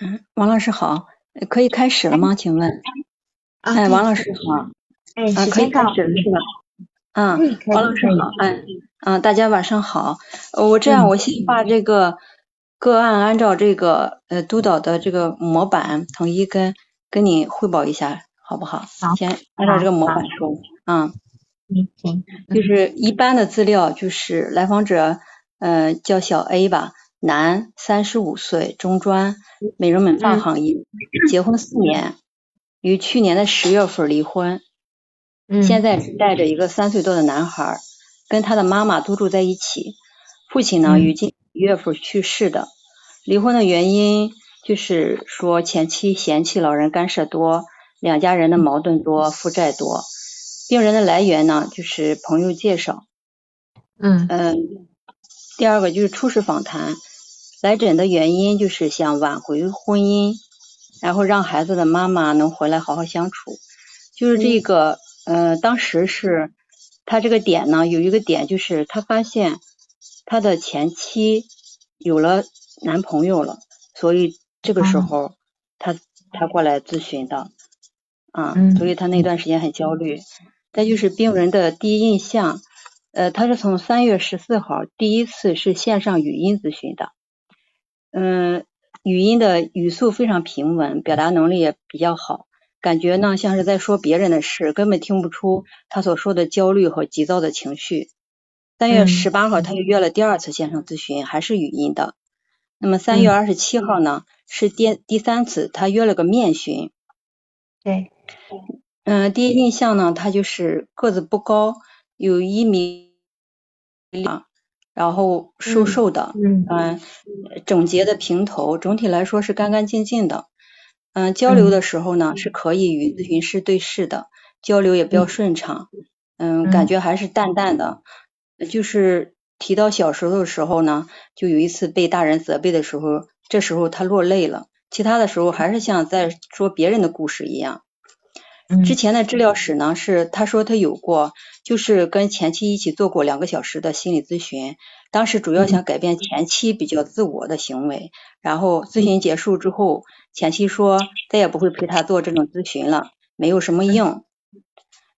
嗯，王老师好，可以开始了吗？请问？哎，王老师好。哎，啊，可以开始了是吧？嗯，王老师好，哎，啊，大家晚上好。我这样，我先把这个个案按照这个呃督导的这个模板统一跟跟你汇报一下，好不好？好。先按照这个模板说，嗯。嗯，行。就是一般的资料，就是来访者呃叫小 A 吧。男，三十五岁，中专，美容美发行业，结婚四年，于去年的十月份离婚，现在带着一个三岁多的男孩，跟他的妈妈都住在一起，父亲呢于今一月份去世的，离婚的原因就是说前妻嫌弃老人干涉多，两家人的矛盾多，负债多，病人的来源呢就是朋友介绍，嗯。嗯，第二个就是初始访谈。来诊的原因就是想挽回婚姻，然后让孩子的妈妈能回来好好相处。就是这个，呃，当时是他这个点呢，有一个点就是他发现他的前妻有了男朋友了，所以这个时候他他过来咨询的，啊，所以他那段时间很焦虑。再就是病人的第一印象，呃，他是从三月十四号第一次是线上语音咨询的。嗯，语音的语速非常平稳，表达能力也比较好，感觉呢像是在说别人的事，根本听不出他所说的焦虑和急躁的情绪。三月十八号他又约了第二次线上咨询，还是语音的。那么三月二十七号呢，是第第三次，他约了个面询。对，嗯，第一印象呢，他就是个子不高，有一米两。然后瘦瘦的，嗯，整洁的平头，整体来说是干干净净的。嗯，交流的时候呢，是可以与咨询师对视的，交流也比较顺畅。嗯，感觉还是淡淡的。就是提到小时候的时候呢，就有一次被大人责备的时候，这时候他落泪了。其他的时候还是像在说别人的故事一样。之前的治疗史呢，是他说他有过，就是跟前妻一起做过两个小时的心理咨询，当时主要想改变前妻比较自我的行为，然后咨询结束之后，前妻说再也不会陪他做这种咨询了，没有什么用。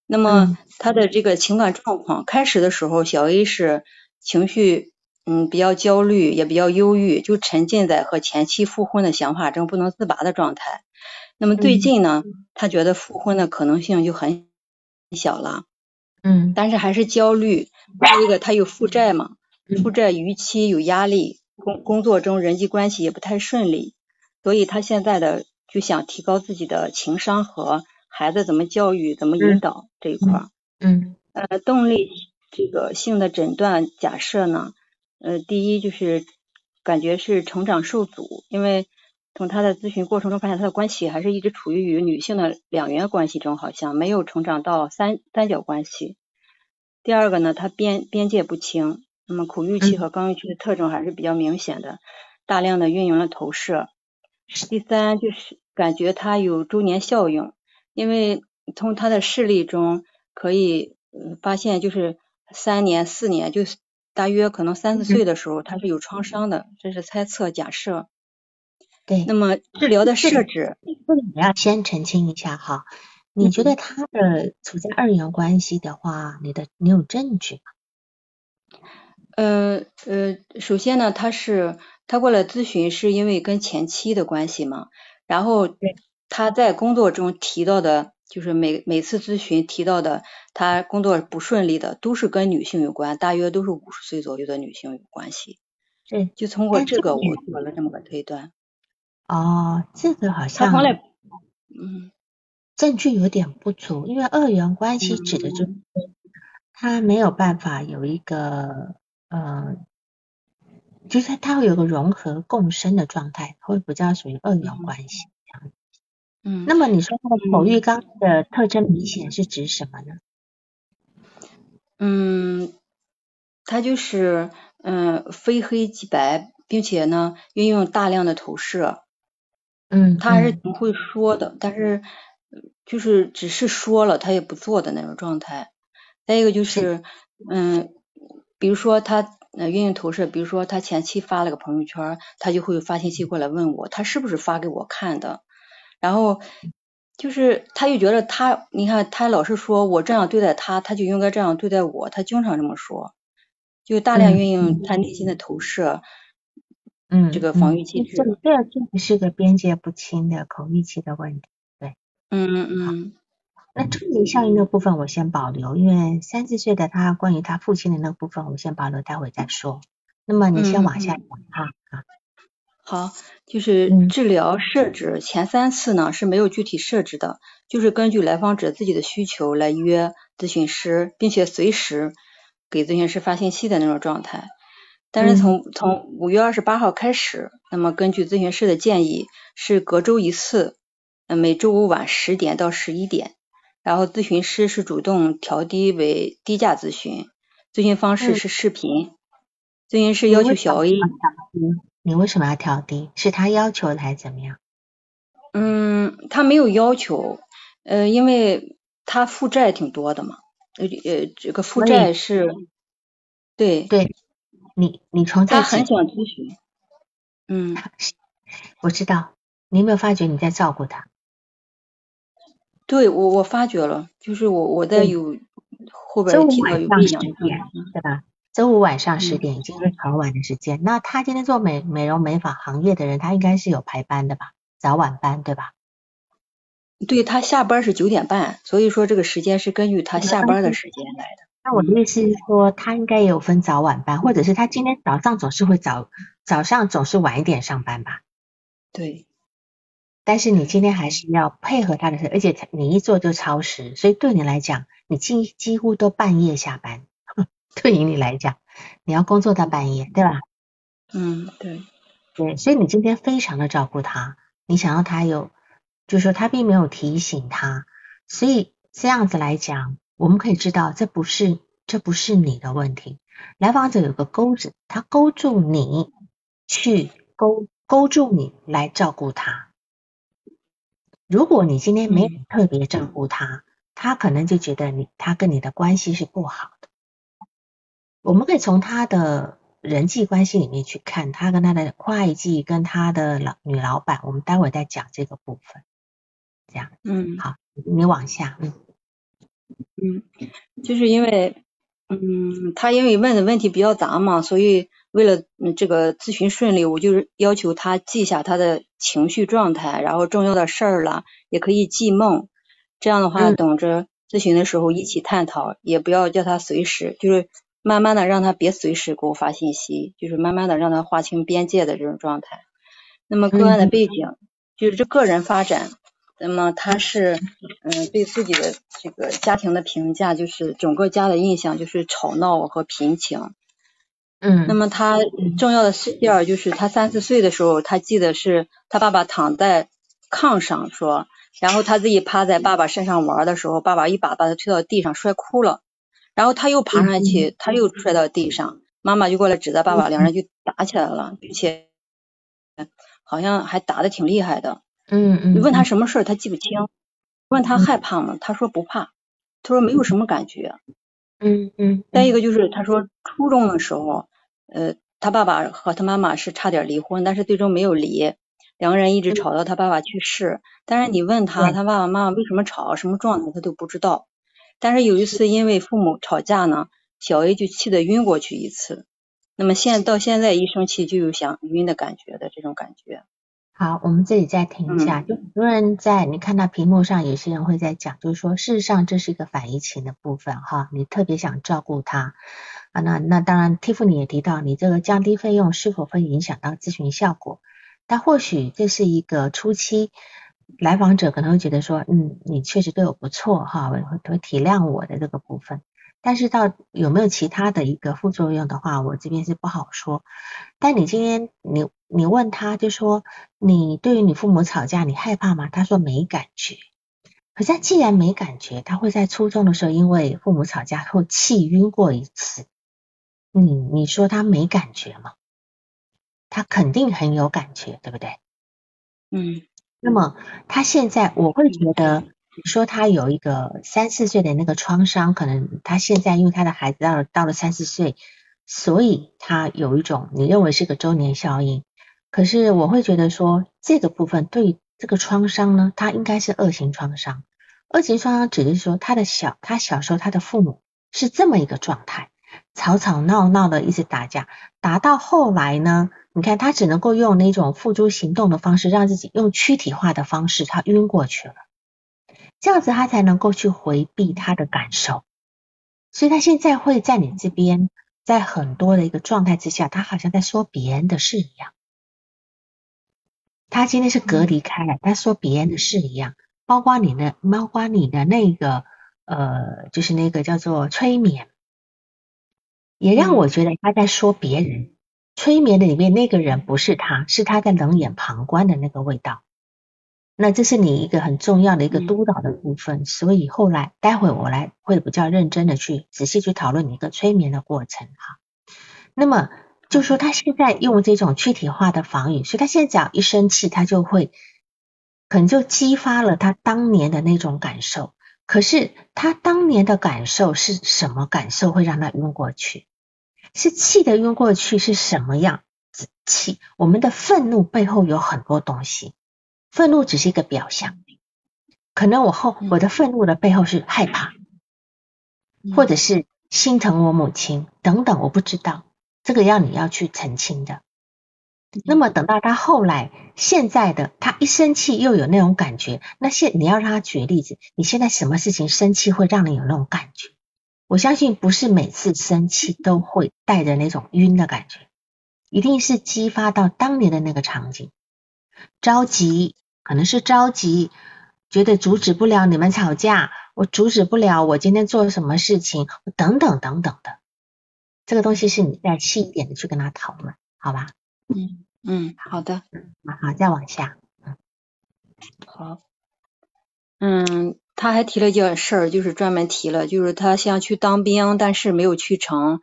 那么他的这个情感状况，开始的时候小 A 是情绪嗯比较焦虑，也比较忧郁，就沉浸在和前妻复婚的想法中不能自拔的状态。那么最近呢，他觉得复婚的可能性就很小了，嗯，但是还是焦虑。再一个，他有负债嘛，负债逾期有压力，工工作中人际关系也不太顺利，所以他现在的就想提高自己的情商和孩子怎么教育、怎么引导这一块。嗯，呃，动力这个性的诊断假设呢，呃，第一就是感觉是成长受阻，因为。从他的咨询过程中发现，他的关系还是一直处于与女性的两元关系中，好像没有成长到三三角关系。第二个呢，他边边界不清，那么苦欲期和刚欲期的特征还是比较明显的，大量的运用了投射。第三就是感觉他有周年效应，因为从他的视力中可以发现，就是三年四年，就是大约可能三四岁的时候，他是有创伤的，这是猜测假设。对，那么治疗的设置，这里我要先澄清一下哈，你觉得他的处在二元关系的话，你的你有证据吗？呃呃，首先呢，他是他过来咨询是因为跟前妻的关系嘛，然后他在工作中提到的，就是每每次咨询提到的，他工作不顺利的，都是跟女性有关，大约都是五十岁左右的女性有关系。对，就通过这个我做了这么个推断。哦，这个好像，嗯，证据有点不足，因为二元关系指的就是他没有办法有一个呃，就是他会有个融合共生的状态，会比较属于二元关系这样。嗯，那么你说他的口欲刚的特征明显是指什么呢？嗯，他就是嗯非黑即白，并且呢运用大量的投射。嗯，他还是挺会说的，但是就是只是说了，他也不做的那种状态。再一个就是，嗯，比如说他呃运营投射，比如说他前期发了个朋友圈，他就会发信息过来问我，他是不是发给我看的？然后就是他又觉得他，你看他老是说我这样对待他，他就应该这样对待我，他经常这么说，就大量运用他内心的投射，嗯，这个防御机制。这这这是个边界不清的口欲期的问题，对，嗯嗯嗯。那重力效应的部分我先保留，因为三四岁的他关于他父亲的那个部分我先保留，待会再说。那么你先往下讲哈啊。好，就是治疗设置前三次呢是没有具体设置的，就是根据来访者自己的需求来约咨询师，并且随时给咨询师发信息的那种状态。但是从从五月二十八号开始，那么根据咨询师的建议是隔周一次，每周五晚十点到十一点。然后咨询师是主动调低为低价咨询，咨询方式是视频。咨询师要求小 A，你为什么要调低？是他要求的还是怎么样？嗯，他没有要求，呃，因为他负债挺多的嘛，呃呃，这个负债是，对对，你你从他很想咨询，嗯，我知道，你有没有发觉你在照顾他？对我我发觉了，就是我我在有后边提到有异样，对吧？周五晚上十点已经是很晚的时间。那他今天做美美容美发行业的人，他应该是有排班的吧？早晚班对吧？对他下班是九点半，所以说这个时间是根据他下班的时间来的。那我的意思是说，他应该也有分早晚班，或者是他今天早上总是会早早上总是晚一点上班吧？对。但是你今天还是要配合他的事，而且你一做就超时，所以对你来讲，你几几乎都半夜下班。对于你来讲，你要工作到半夜，对吧？嗯，对，对，所以你今天非常的照顾他，你想要他有，就是说他并没有提醒他，所以这样子来讲，我们可以知道这不是这不是你的问题。来访者有个钩子，他勾住你去勾勾住你来照顾他。如果你今天没有特别照顾他，他可能就觉得你他跟你的关系是不好的。我们可以从他的人际关系里面去看，他跟他的会计跟他的老女老板，我们待会再讲这个部分。这样，嗯，好，你往下，嗯，嗯，就是因为，嗯，他因为问的问题比较杂嘛，所以为了这个咨询顺利，我就是要求他记下他的。情绪状态，然后重要的事儿了，也可以记梦。这样的话，等着咨询的时候一起探讨，也不要叫他随时，就是慢慢的让他别随时给我发信息，就是慢慢的让他划清边界的这种状态。那么个案的背景就是这个人发展，那么他是嗯对自己的这个家庭的评价，就是整个家的印象就是吵闹和贫穷。嗯，那么他重要的事件就是他三四岁的时候，他记得是他爸爸躺在炕上说，然后他自己趴在爸爸身上玩的时候，爸爸一把把他推到地上摔哭了，然后他又爬上去，他又摔到地上，妈妈就过来指责爸爸，两人就打起来了，并且好像还打的挺厉害的。嗯嗯。你问他什么事儿他记不清，问他害怕吗？他说不怕，他说没有什么感觉。嗯嗯，再一个就是他说初中的时候，呃，他爸爸和他妈妈是差点离婚，但是最终没有离，两个人一直吵到他爸爸去世。但是你问他，他爸爸妈妈为什么吵，什么状态，他都不知道。但是有一次因为父母吵架呢，小 A 就气得晕过去一次。那么现到现在一生气就有想晕的感觉的这种感觉。好，我们这里再停一下。就很多人在你看到屏幕上，有些人会在讲，就是说，事实上这是一个反疫情的部分哈。你特别想照顾他啊，那那当然，Tiffany 也提到，你这个降低费用是否会影响到咨询效果？但或许这是一个初期来访者可能会觉得说，嗯，你确实对我不错哈，会会体谅我的这个部分。但是到有没有其他的一个副作用的话，我这边是不好说。但你今天你。你问他就说，你对于你父母吵架，你害怕吗？他说没感觉。可是既然没感觉，他会在初中的时候因为父母吵架后气晕过一次。你你说他没感觉吗？他肯定很有感觉，对不对？嗯。那么他现在我会觉得，说他有一个三四岁的那个创伤，可能他现在因为他的孩子到了到了三四岁。所以他有一种你认为是个周年效应。可是我会觉得说，这个部分对这个创伤呢，它应该是恶性创伤。恶性创伤只是说他的小，他小时候他的父母是这么一个状态，吵吵闹闹的一直打架，打到后来呢，你看他只能够用那种付诸行动的方式，让自己用躯体化的方式，他晕过去了，这样子他才能够去回避他的感受。所以他现在会在你这边，在很多的一个状态之下，他好像在说别人的事一样。他今天是隔离开了，他说别人的事一样。包括你的，包括你的那个，呃，就是那个叫做催眠，也让我觉得他在说别人。催眠的里面那个人不是他，是他在冷眼旁观的那个味道。那这是你一个很重要的一个督导的部分。所以后来，待会我来会比较认真的去仔细去讨论你一个催眠的过程哈。那么就说他现在用这种躯体化的防御，所以他现在只要一生气，他就会。可能就激发了他当年的那种感受，可是他当年的感受是什么感受会让他晕过去？是气的晕过去是什么样子？气，我们的愤怒背后有很多东西，愤怒只是一个表象，可能我后我的愤怒的背后是害怕，或者是心疼我母亲等等，我不知道，这个要你要去澄清的。那么等到他后来，现在的他一生气又有那种感觉，那现你要让他举例子，你现在什么事情生气会让你有那种感觉？我相信不是每次生气都会带着那种晕的感觉，一定是激发到当年的那个场景，着急，可能是着急，觉得阻止不了你们吵架，我阻止不了我今天做什么事情，等等等等的，这个东西是你再细一点的去跟他讨论，好吧？嗯。嗯，好的，好，再往下，好，嗯，他还提了一件事儿，就是专门提了，就是他想去当兵，但是没有去成。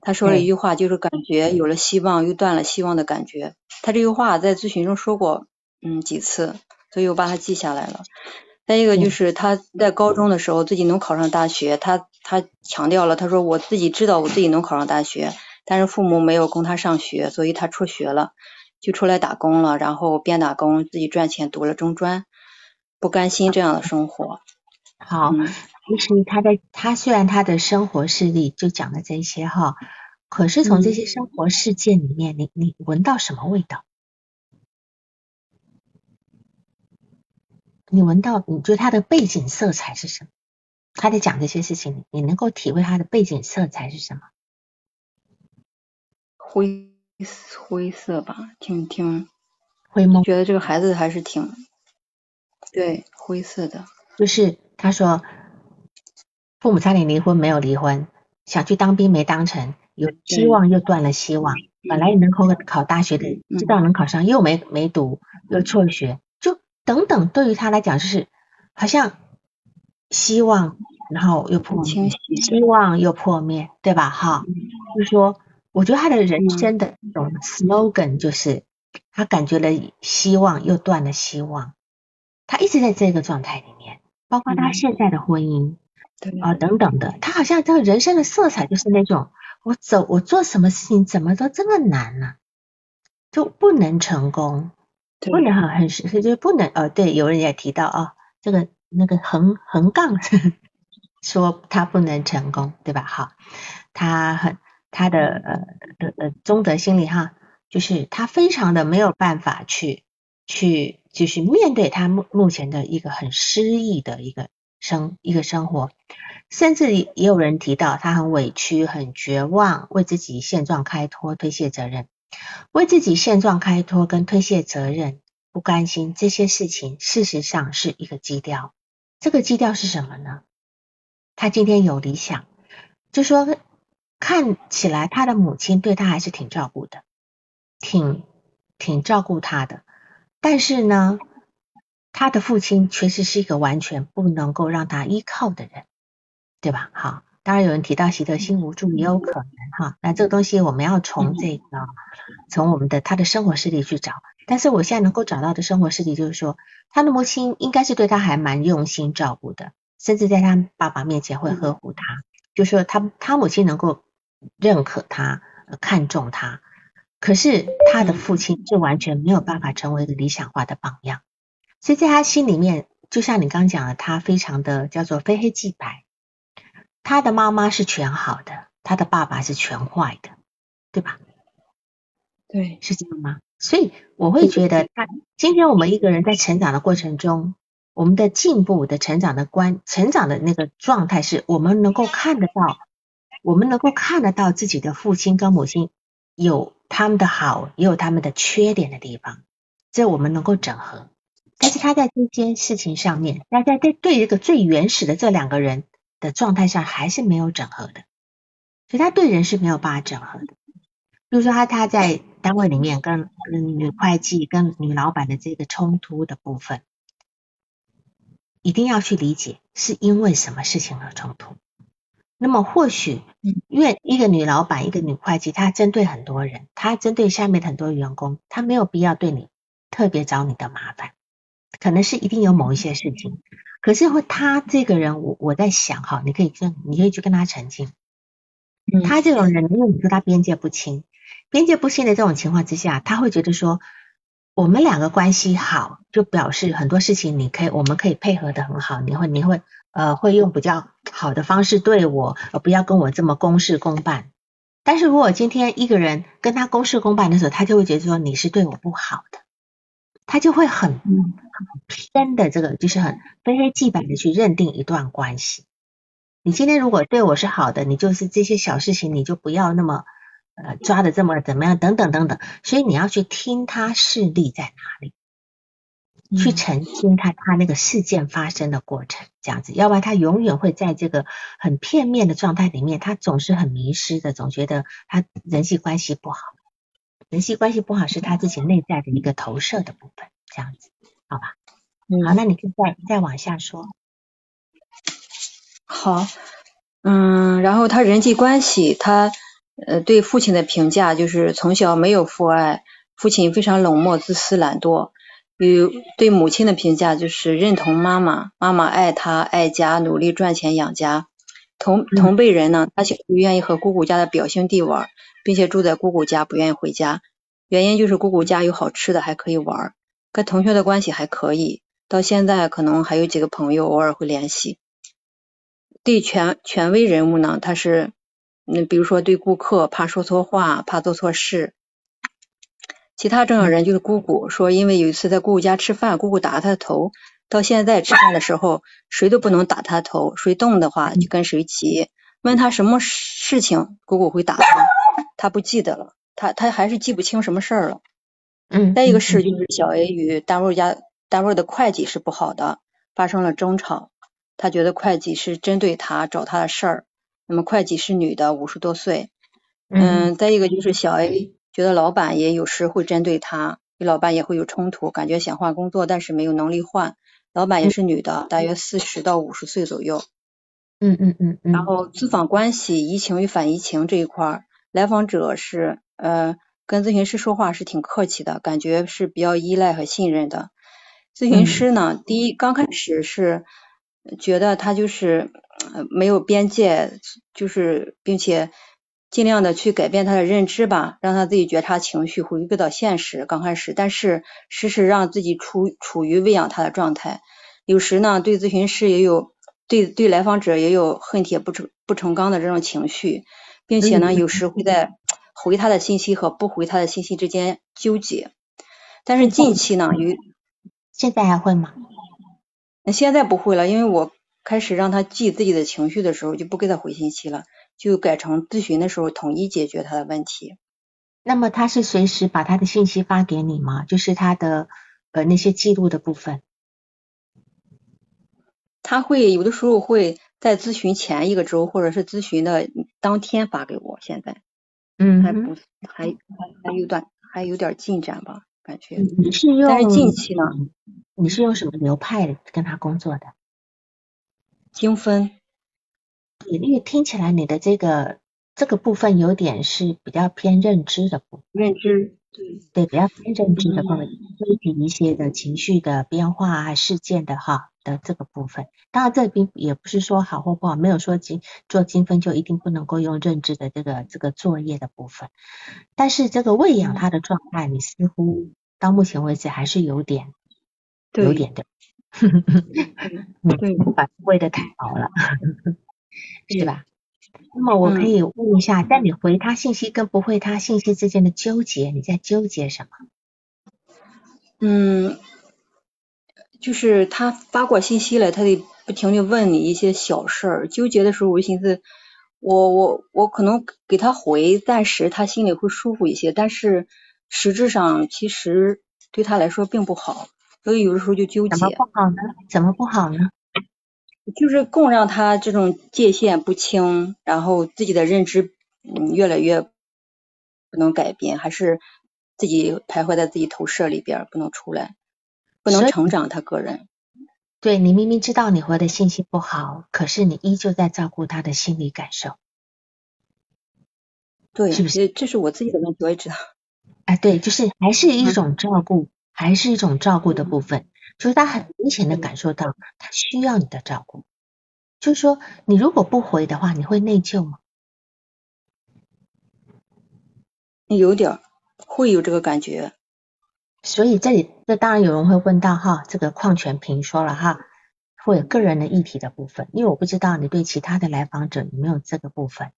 他说了一句话，就是感觉有了希望，又断了希望的感觉。他这句话在咨询中说过，嗯，几次，所以我把它记下来了。再一个就是他在高中的时候自己能考上大学，他他强调了，他说我自己知道我自己能考上大学，但是父母没有供他上学，所以他辍学了。就出来打工了，然后边打工自己赚钱，读了中专，不甘心这样的生活。好，其实他的他虽然他的生活事例就讲了这些哈，可是从这些生活事件里面，你你闻到什么味道？你闻到你觉得他的背景色彩是什么？他在讲这些事情，你能够体会他的背景色彩是什么？灰。灰色吧，挺挺灰蒙，觉得这个孩子还是挺对灰色的。就是他说，父母差点离婚没有离婚，想去当兵没当成，有希望又断了希望。本来能考个考大学的，知道能考上又没没读，又辍学，就等等。对于他来讲，就是好像希望，然后又破灭，希望又破灭，对吧？哈，就是说。我觉得他的人生的一种 slogan 就是，他感觉了希望又断了希望，他一直在这个状态里面，包括他现在的婚姻啊等等的，他好像这个人生的色彩就是那种，我走我做什么事情怎么都这么难呢？就不能成功，不能很很是就不能呃对，有人也提到啊，这个那个横横杠 说他不能成功，对吧？好，他很。他的呃的呃中德心理哈，就是他非常的没有办法去去就是面对他目目前的一个很失意的一个生一个生活，甚至也有人提到他很委屈很绝望，为自己现状开脱推卸责任，为自己现状开脱跟推卸责任不甘心这些事情，事实上是一个基调。这个基调是什么呢？他今天有理想，就说。看起来他的母亲对他还是挺照顾的，挺挺照顾他的，但是呢，他的父亲确实是一个完全不能够让他依靠的人，对吧？好，当然有人提到习得心无助也有可能哈，那这个东西我们要从这个从我们的他的生活事例去找，但是我现在能够找到的生活事例就是说，他的母亲应该是对他还蛮用心照顾的，甚至在他爸爸面前会呵护他，就是说他他母亲能够。认可他、看重他，可是他的父亲是完全没有办法成为一个理想化的榜样，所以在他心里面，就像你刚讲的，他非常的叫做非黑即白，他的妈妈是全好的，他的爸爸是全坏的，对吧？对，是这样吗？所以我会觉得，他今天我们一个人在成长的过程中，我们的进步的成长的观，成长的那个状态，是我们能够看得到，我们能够看得到自己的父亲跟母亲有他们的好，也有他们的缺点的地方，这我们能够整合。但是他在这件事情上面，大家在对这个最原始的这两个人的状态下还是没有整合的，所以他对人是没有办法整合的。比如说他他在单位里面跟跟女会计跟女老板的这个冲突的部分，一定要去理解是因为什么事情而冲突。那么或许，因为一个女老板一个女会计，她针对很多人，她针对下面很多员工，她没有必要对你特别找你的麻烦，可能是一定有某一些事情。可是会他这个人，我我在想哈，你可以跟你可以去跟他澄清，他这种人，因为你说他边界不清。边界不清的这种情况之下，他会觉得说，我们两个关系好，就表示很多事情你可以，我们可以配合的很好。你会，你会，呃，会用比较好的方式对我，而不要跟我这么公事公办。但是如果今天一个人跟他公事公办的时候，他就会觉得说你是对我不好的，他就会很偏的这个，就是很非黑即白的去认定一段关系。你今天如果对我是好的，你就是这些小事情你就不要那么。呃，抓的这么怎么样？等等等等，所以你要去听他势力在哪里，去澄清他他那个事件发生的过程，这样子，要不然他永远会在这个很片面的状态里面，他总是很迷失的，总觉得他人际关系不好，人际关系不好是他自己内在的一个投射的部分，这样子，好吧？好，那你就再再往下说。好，嗯，然后他人际关系他。呃，对父亲的评价就是从小没有父爱，父亲非常冷漠、自私、懒惰。与对母亲的评价就是认同妈妈，妈妈爱他、爱家，努力赚钱养家。同同辈人呢，他不愿意和姑姑家的表兄弟玩，并且住在姑姑家，不愿意回家。原因就是姑姑家有好吃的，还可以玩。跟同学的关系还可以，到现在可能还有几个朋友偶尔会联系。对权权威人物呢，他是。那，比如说对顾客怕说错话，怕做错事。其他重要人就是姑姑，说因为有一次在姑姑家吃饭，姑姑打他的头，到现在吃饭的时候谁都不能打他头，谁动的话就跟谁急。问他什么事情，姑姑会打他，他不记得了，他他还是记不清什么事儿了。嗯。再一个是就是小 A 与单位家单位的会计是不好的，发生了争吵，他觉得会计是针对他找他的事儿。那么会计是女的，五十多岁。嗯，再一个就是小 A 觉得老板也有时会针对他，与老板也会有冲突，感觉想换工作，但是没有能力换。老板也是女的，大约四十到五十岁左右。嗯嗯嗯嗯。然后咨访关系，移情与反移情这一块儿，来访者是呃跟咨询师说话是挺客气的，感觉是比较依赖和信任的。咨询师呢，第一刚开始是觉得他就是。没有边界，就是并且尽量的去改变他的认知吧，让他自己觉察情绪，回归到现实。刚开始，但是时时让自己处处于喂养他的状态。有时呢，对咨询师也有对对来访者也有恨铁不成不成钢的这种情绪，并且呢，有时会在回他的信息和不回他的信息之间纠结。但是近期呢，有现在还会吗？现在不会了，因为我。开始让他记自己的情绪的时候，就不给他回信息了，就改成咨询的时候统一解决他的问题。那么他是随时把他的信息发给你吗？就是他的呃那些记录的部分。他会有的时候会在咨询前一个周或者是咨询的当天发给我。现在，嗯，还不还还还有点还有点进展吧，感觉。你是用？但是近期呢？你是用什么流派跟他工作的？精分，对，因为听起来你的这个这个部分有点是比较偏认知的部分，认知，对，对，比较偏认知的部分，具体一些的情绪的变化啊、事件的哈，的这个部分。当然这并也不是说好或不好，没有说精做精分就一定不能够用认知的这个这个作业的部分。但是这个喂养它的状态，你似乎到目前为止还是有点有点的，对，把喂的太饱了，是吧？那么我可以问一下，在你回他信息跟不回他信息之间的纠结，你在纠结什么？嗯，就是他发过信息来，他得不停的问你一些小事儿，纠结的时候我就寻思，我我我可能给他回，暂时他心里会舒服一些，但是实质上其实对他来说并不好，所以有的时候就纠结。怎么不好呢？怎么不好呢？就是更让他这种界限不清，然后自己的认知嗯越来越不能改变，还是自己徘徊在自己投射里边不能出来，不能成长他个人。对你明明知道你回的信息不好，可是你依旧在照顾他的心理感受。对，是不是？这是我自己的问题，我也知道。哎，对，就是还是一种照顾，还是一种照顾的部分。就是他很明显的感受到他需要你的照顾，就是说你如果不回的话，你会内疚吗？有点会有这个感觉。所以这里这当然有人会问到哈，这个矿泉瓶说了哈，会有个人的议题的部分，因为我不知道你对其他的来访者有没有这个部分，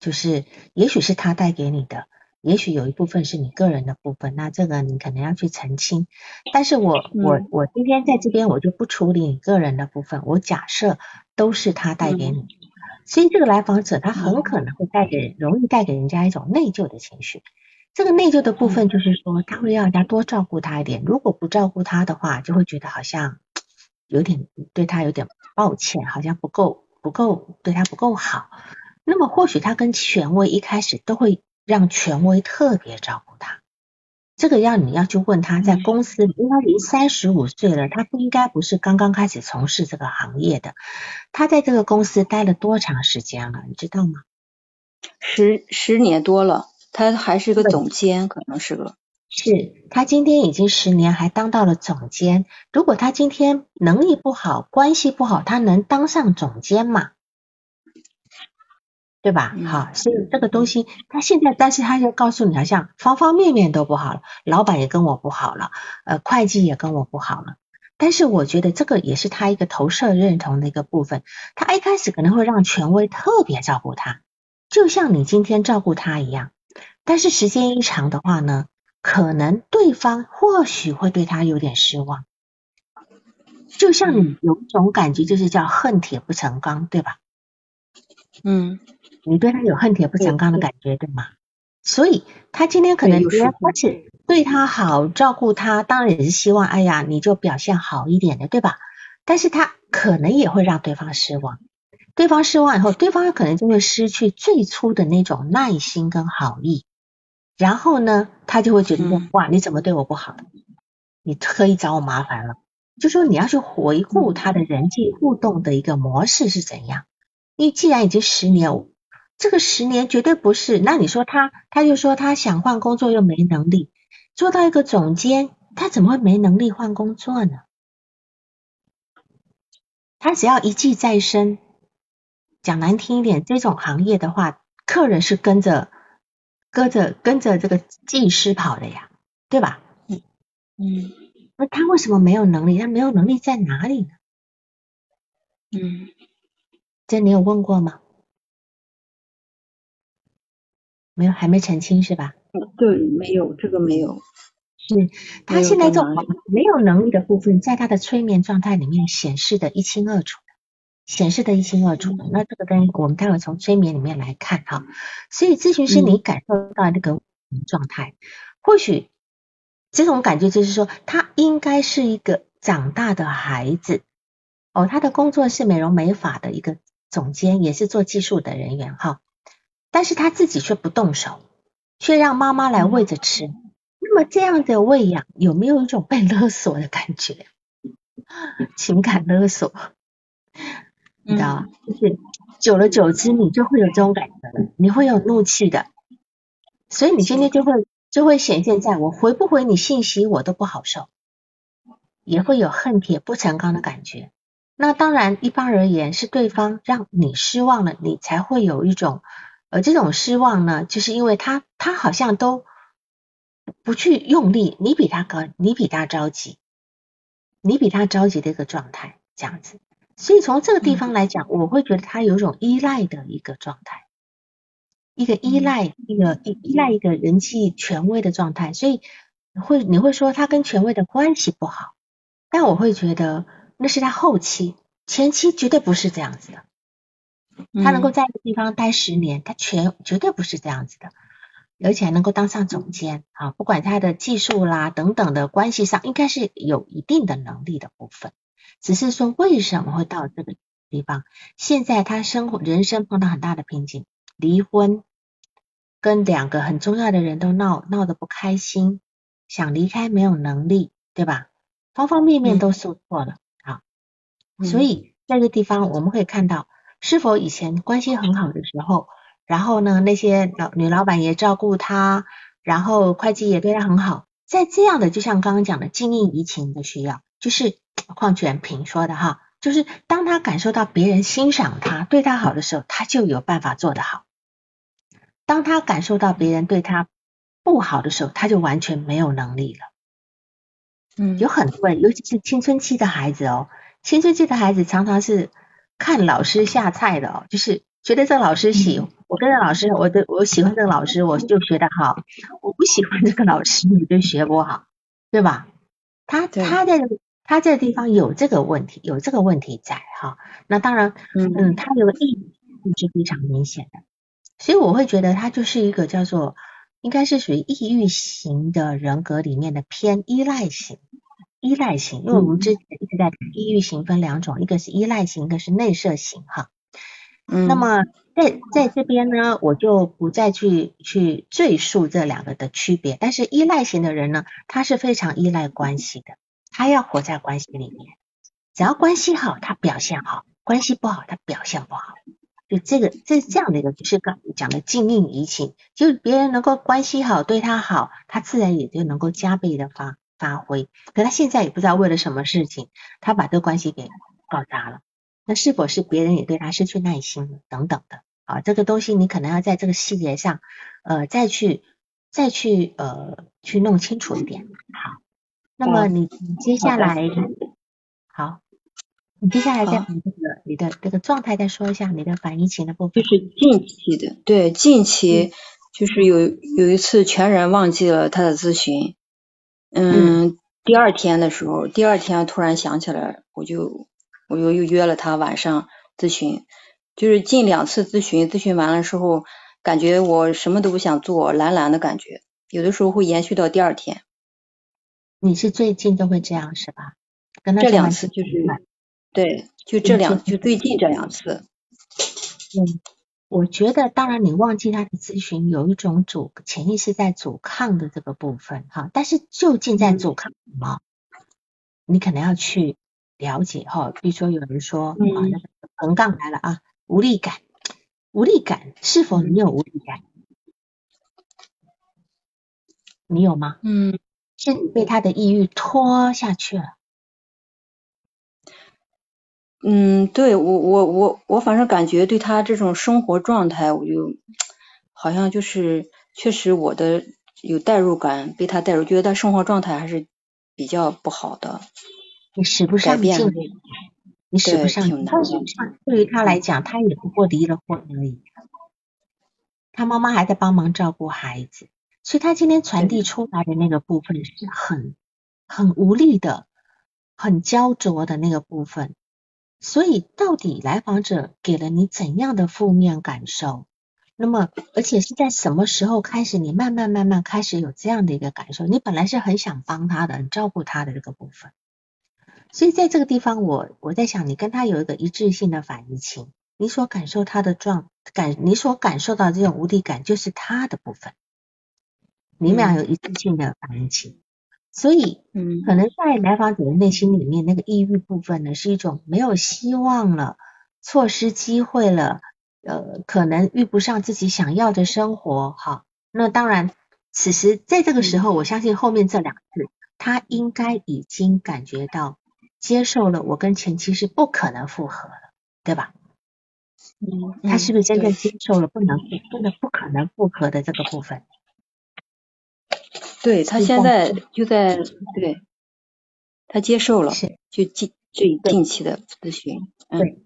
就是也许是他带给你的。也许有一部分是你个人的部分，那这个你可能要去澄清。但是我我我今天在这边我就不处理你个人的部分，我假设都是他带给你，所以这个来访者他很可能会带给容易带给人家一种内疚的情绪。这个内疚的部分就是说他会让人家多照顾他一点，如果不照顾他的话，就会觉得好像有点对他有点抱歉，好像不够不够对他不够好。那么或许他跟权威一开始都会。让权威特别照顾他，这个要你要去问他在公司，因为他已经三十五岁了，他不应该不是刚刚开始从事这个行业的，他在这个公司待了多长时间了，你知道吗？十十年多了，他还是个总监，可能是个。是他今天已经十年，还当到了总监。如果他今天能力不好，关系不好，他能当上总监吗？对吧？好，所以这个东西，他现在，但是他就告诉你，好像方方面面都不好了，老板也跟我不好了，呃，会计也跟我不好了。但是我觉得这个也是他一个投射认同的一个部分。他一开始可能会让权威特别照顾他，就像你今天照顾他一样。但是时间一长的话呢，可能对方或许会对他有点失望。就像你有一种感觉，就是叫恨铁不成钢，对吧？嗯。你对他有恨铁不成钢的感觉，对吗？所以他今天可能觉得而且对他好，照顾他，当然也是希望，哎呀，你就表现好一点的，对吧？但是他可能也会让对方失望，对方失望以后，对方可能就会失去最初的那种耐心跟好意，然后呢，他就会觉得哇，你怎么对我不好？你特意找我麻烦了，就说你要去回顾他的人际互动的一个模式是怎样，因为既然已经十年。这个十年绝对不是。那你说他，他就说他想换工作又没能力，做到一个总监，他怎么会没能力换工作呢？他只要一技在身，讲难听一点，这种行业的话，客人是跟着、跟着、跟着这个技师跑的呀，对吧？嗯嗯。那他为什么没有能力？他没有能力在哪里呢？嗯，这你有问过吗？没有，还没澄清是吧？对，没有，这个没有。是他现在这种没有能力的部分，在他的催眠状态里面显示的一清二楚，显示的一清二楚。那这个跟我们待会从催眠里面来看哈。所以咨询师，你感受到这个状态，或许这种感觉就是说，他应该是一个长大的孩子。哦，他的工作是美容美发的一个总监，也是做技术的人员哈。但是他自己却不动手，却让妈妈来喂着吃。那么这样的喂养有没有一种被勒索的感觉？情感勒索，你知道吗？就是久了久之，你就会有这种感觉了，你会有怒气的。所以你今天就会就会显现在我回不回你信息，我都不好受，也会有恨铁不成钢的感觉。那当然，一般而言是对方让你失望了，你才会有一种，呃，这种失望呢，就是因为他他好像都不去用力，你比他高，你比他着急，你比他着急的一个状态，这样子。所以从这个地方来讲，我会觉得他有一种依赖的一个状态，一个依赖，一个依依赖一个人际权威的状态，所以会你会说他跟权威的关系不好，但我会觉得。那是他后期，前期绝对不是这样子的。他能够在一个地方待十年，他全绝对不是这样子的，而且还能够当上总监啊！不管他的技术啦等等的关系上，应该是有一定的能力的部分。只是说为什么会到这个地方？现在他生活人生碰到很大的瓶颈，离婚，跟两个很重要的人都闹闹得不开心，想离开没有能力，对吧？方方面面都受挫了。所以在这个地方，我们可以看到，是否以前关系很好的时候，然后呢，那些老女老板也照顾他，然后会计也对他很好，在这样的，就像刚刚讲的经营移情的需要，就是矿泉平说的哈，就是当他感受到别人欣赏他、对他好的时候，他就有办法做得好；当他感受到别人对他不好的时候，他就完全没有能力了。嗯，有很多人，尤其是青春期的孩子哦。青春期的孩子常常是看老师下菜的哦，就是觉得这个老师喜，我跟着老师，我的我喜欢这个老师，我就学得好；我不喜欢这个老师，我就学不好，对吧？他他在他这个地方有这个问题，有这个问题在哈。那当然，嗯嗯，他有个抑郁是非常明显的，所以我会觉得他就是一个叫做应该是属于抑郁型的人格里面的偏依赖型。依赖型，因为我们之前一直在抑郁型分两种，一个是依赖型，一个是内射型哈。嗯。那么在在这边呢，我就不再去去赘述这两个的区别。但是依赖型的人呢，他是非常依赖关系的，他要活在关系里面。只要关系好，他表现好；关系不好，他表现不好。就这个这是这样的一个，就是刚讲的静应移情，就别人能够关系好，对他好，他自然也就能够加倍的发。发挥，可他现在也不知道为了什么事情，他把这个关系给搞砸了。那是否是别人也对他失去耐心等等的啊？这个东西你可能要在这个细节上，呃，再去再去呃去弄清楚一点。好，那么你你接下来好，你接下来再把这个你的这个状态再说一下，你的反应情的部分。就是近期的，对，近期就是有有一次全然忘记了他的咨询。嗯，第二天的时候，第二天突然想起来，我就我又又约了他晚上咨询，就是近两次咨询，咨询完了之后，感觉我什么都不想做，懒懒的感觉，有的时候会延续到第二天。你是最近都会这样是吧？这两次就是，对，就这两就最近这两次。嗯。我觉得，当然你忘记他的咨询，有一种阻潜意识在阻抗的这个部分哈，但是究竟在阻抗什么？你可能要去了解哈。比如说有人说啊，那个横杠来了啊，无力感，无力感，是否你有无力感？你有吗？嗯，被他的抑郁拖下去了。嗯，对我我我我反正感觉对他这种生活状态，我就好像就是确实我的有代入感，被他代入，觉得他生活状态还是比较不好的。你使不上劲，你使不上劲。对于他来讲，他也不过离了婚而已，他妈妈还在帮忙照顾孩子，所以他今天传递出来的那个部分是很很无力的，很焦灼的那个部分。所以，到底来访者给了你怎样的负面感受？那么，而且是在什么时候开始，你慢慢慢慢开始有这样的一个感受？你本来是很想帮他的，很照顾他的这个部分。所以，在这个地方，我我在想，你跟他有一个一致性的反应情，你所感受他的状感，你所感受到这种无力感，就是他的部分。你们俩有一次性的反应情。所以，嗯，可能在来访者的内心里面，那个抑郁部分呢，是一种没有希望了，错失机会了，呃，可能遇不上自己想要的生活，哈。那当然，此时在这个时候，我相信后面这两次，他应该已经感觉到接受了我跟前妻是不可能复合了，对吧？嗯，他是不是真正接受了不能不能不可能复合的这个部分？对他现在就在对，他接受了，是就近最近期的咨询，对，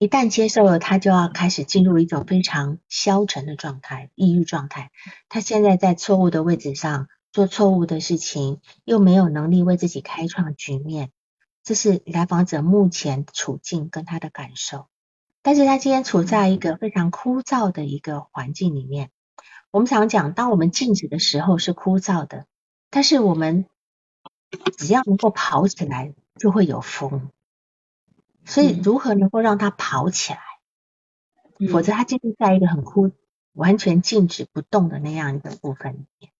一旦接受了，他就要开始进入一种非常消沉的状态，抑郁状态。他现在在错误的位置上做错误的事情，又没有能力为自己开创局面，这是来访者目前处境跟他的感受。但是他今天处在一个非常枯燥的一个环境里面。我们常讲，当我们静止的时候是枯燥的，但是我们只要能够跑起来，就会有风。所以，如何能够让它跑起来？否则，它就是在一个很枯、完全静止不动的那样一个部分里面。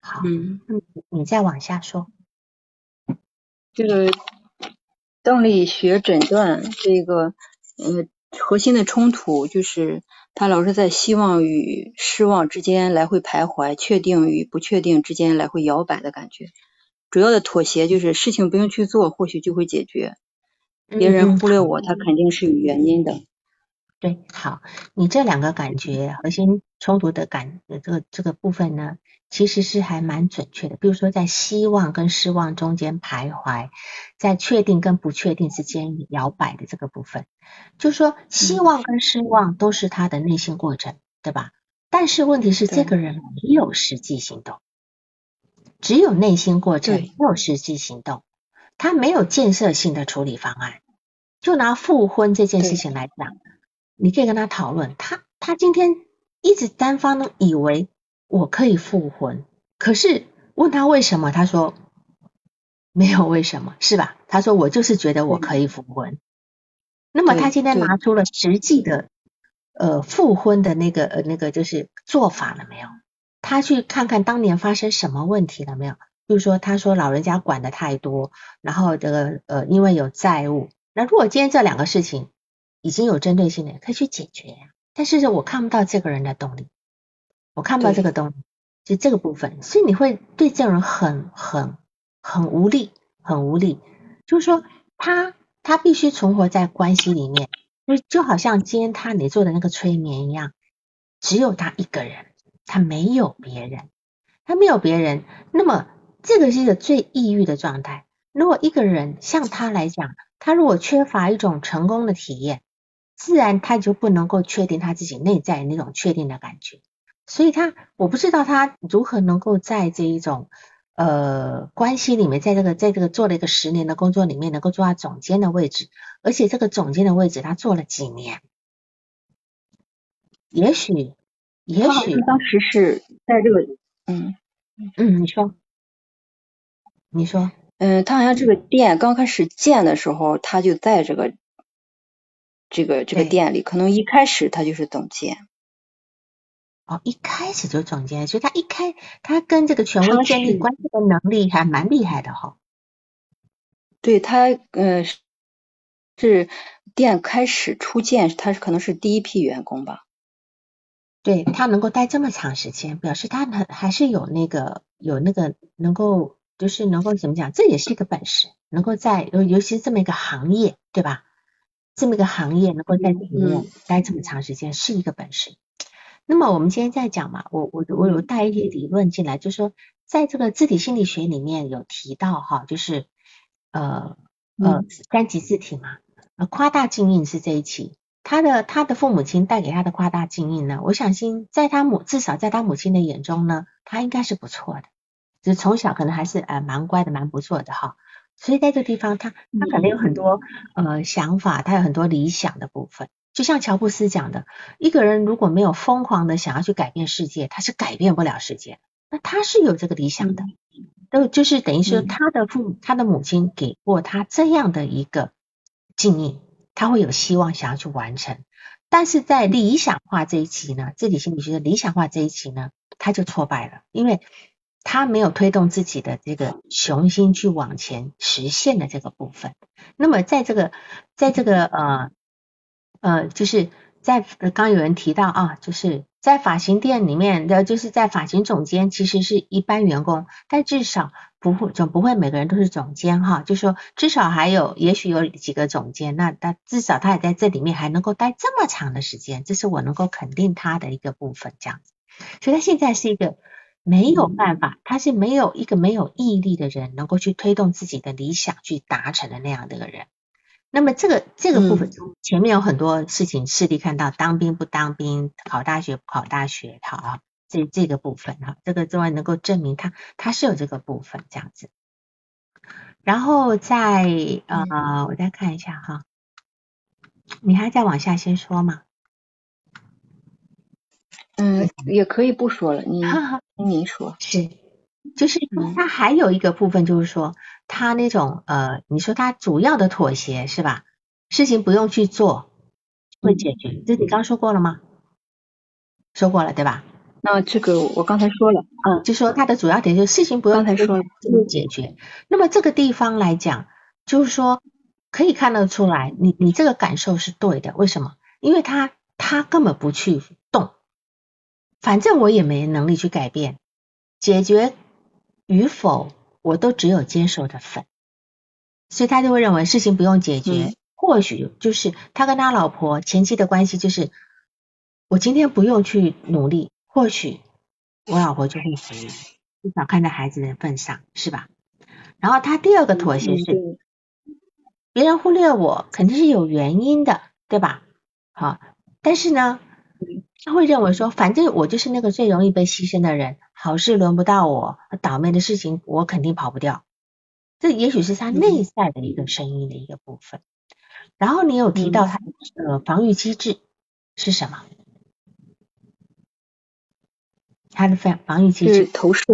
好，嗯，你再往下说。这个动力学诊断这个，呃，核心的冲突就是。他老是在希望与失望之间来回徘徊，确定与不确定之间来回摇摆的感觉。主要的妥协就是事情不用去做，或许就会解决。别人忽略我，他肯定是有原因的。对，好，你这两个感觉核心冲突的感这个这个部分呢，其实是还蛮准确的。比如说，在希望跟失望中间徘徊，在确定跟不确定之间摇摆的这个部分，就是说，希望跟失望都是他的内心过程，对吧？但是问题是，这个人没有实际行动，只有内心过程，没有实际行动，他没有建设性的处理方案。就拿复婚这件事情来讲。你可以跟他讨论，他他今天一直单方的以为我可以复婚，可是问他为什么，他说没有为什么，是吧？他说我就是觉得我可以复婚。那么他今天拿出了实际的呃复婚的那个呃那个就是做法了没有？他去看看当年发生什么问题了没有？比如说他说老人家管的太多，然后这个呃因为有债务，那如果今天这两个事情。已经有针对性的可以去解决呀，但是我看不到这个人的动力，我看不到这个动力，就这个部分，所以你会对这种人很很很无力，很无力。就是说，他他必须存活在关系里面，就就好像今天他你做的那个催眠一样，只有他一个人，他没有别人，他没有别人，那么这个是一个最抑郁的状态。如果一个人像他来讲，他如果缺乏一种成功的体验。自然他就不能够确定他自己内在那种确定的感觉，所以他我不知道他如何能够在这一种呃关系里面，在这个在这个做了一个十年的工作里面，能够做到总监的位置，而且这个总监的位置他做了几年，也许也许当时是在这个嗯。嗯你说。你说。嗯他好像这个店刚开始建的时候他就在这个。这个这个店里，可能一开始他就是总监。哦，一开始就总监，所以他一开他跟这个权威建立关系的能力还蛮厉害的哈。对他，呃，是店开始初建，他是可能是第一批员工吧。对他能够待这么长时间，表示他很还是有那个有那个能够，就是能够怎么讲，这也是一个本事，能够在尤尤其是这么一个行业，对吧？这么一个行业能够在这里面待这么长时间是一个本事。那么我们今天在讲嘛，我我我有带一些理论进来，就是说在这个字体心理学里面有提到哈，就是呃呃三级字体嘛，呃夸大静音是这一期，他的他的父母亲带给他的夸大静音呢，我相信在他母至少在他母亲的眼中呢，他应该是不错的，就是从小可能还是呃蛮乖的，蛮不错的哈。所以在这个地方，他他可能有很多呃想法，他有很多理想的部分。就像乔布斯讲的，一个人如果没有疯狂的想要去改变世界，他是改变不了世界。那他是有这个理想的，都就是等于说他的父母他的母亲给过他这样的一个建议，他会有希望想要去完成。但是在理想化这一期呢，自己心理学的理想化这一期呢，他就挫败了，因为。他没有推动自己的这个雄心去往前实现的这个部分。那么，在这个，在这个呃呃，就是在刚有人提到啊，就是在发型店里面的，就是在发型总监其实是一般员工，但至少不会总不会每个人都是总监哈，就说至少还有也许有几个总监，那他至少他也在这里面还能够待这么长的时间，这是我能够肯定他的一个部分，这样子。所以他现在是一个没有办法，他是没有一个没有毅力的人，能够去推动自己的理想去达成的那样的一个人。那么这个这个部分中，前面有很多事情，视力看到当兵不当兵，考大学不考大学，好，这这个部分哈，这个之外能够证明他他是有这个部分这样子。然后再呃，我再看一下哈，你还再往下先说吗？嗯，也可以不说了，你 您说，是，就是他还有一个部分就是说。他那种呃，你说他主要的妥协是吧？事情不用去做会解决，这你刚说过了吗？说过了对吧？那这个我刚才说了，嗯，就说他的主要点就是事情不用刚才说了会解决。那么这个地方来讲，就是说可以看得出来，你你这个感受是对的。为什么？因为他他根本不去动，反正我也没能力去改变，解决与否。我都只有接受的份，所以他就会认为事情不用解决。或许就是他跟他老婆前期的关系，就是我今天不用去努力，或许我老婆就会回来，至少看在孩子的份上，是吧？然后他第二个妥协是，别人忽略我肯定是有原因的，对吧？好，但是呢，他会认为说，反正我就是那个最容易被牺牲的人。好事轮不到我，倒霉的事情我肯定跑不掉。这也许是他内在的一个声音的一个部分。然后你有提到他的防御机制是什么？他的防防御机制投射，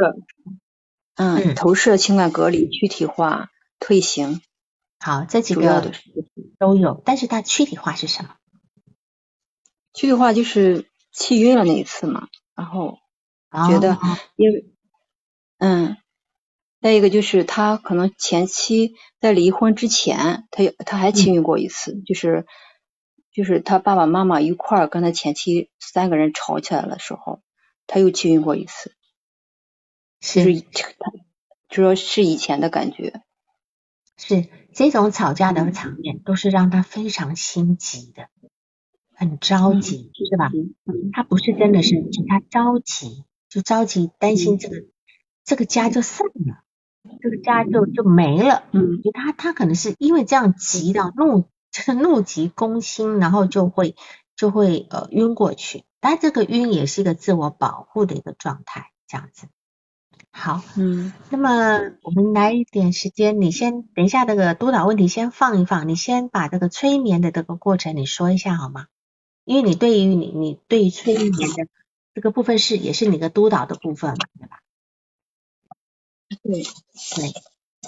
嗯，投射、情感隔离、躯体化、退行。好，这几个都有，但是它躯体化是什么？躯体化就是气晕了那一次嘛，然后。觉得，因为，嗯，再一个就是他可能前期在离婚之前，他他还气晕过一次，就是就是他爸爸妈妈一块儿跟他前妻三个人吵起来的时候，他又气晕过一次，是。他就说是以前的感觉，是这种吵架的场面都是让他非常心急的，很着急，是吧？他不是真的生气，他着急。就着急担心这个这个家就散了，这个家就就没了。嗯，他他可能是因为这样急到怒，就是怒急攻心，然后就会就会呃晕过去。但这个晕也是一个自我保护的一个状态，这样子。好，嗯，那么我们来一点时间，你先等一下这个督导问题先放一放，你先把这个催眠的这个过程你说一下好吗？因为你对于你你对于催眠的。这个部分是也是你的督导的部分嘛，对吧？对对，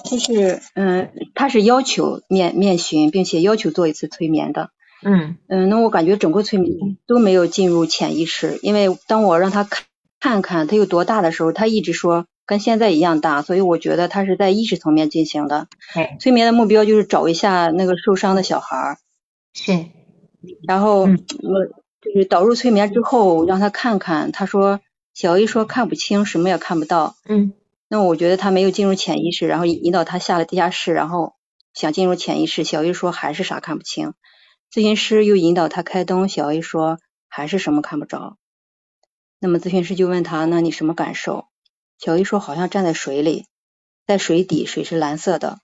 就是嗯，他是要求面面询，并且要求做一次催眠的。嗯嗯，那我感觉整个催眠都没有进入潜意识，因为当我让他看看看他有多大的时候，他一直说跟现在一样大，所以我觉得他是在意识层面进行的。催眠的目标就是找一下那个受伤的小孩。是。然后我。就是导入催眠之后，让他看看，他说小 A 说看不清，什么也看不到。嗯，那我觉得他没有进入潜意识，然后引导他下了地下室，然后想进入潜意识，小 A 说还是啥看不清。咨询师又引导他开灯，小 A 说还是什么看不着。那么咨询师就问他，那你什么感受？小 A 说好像站在水里，在水底，水是蓝色的。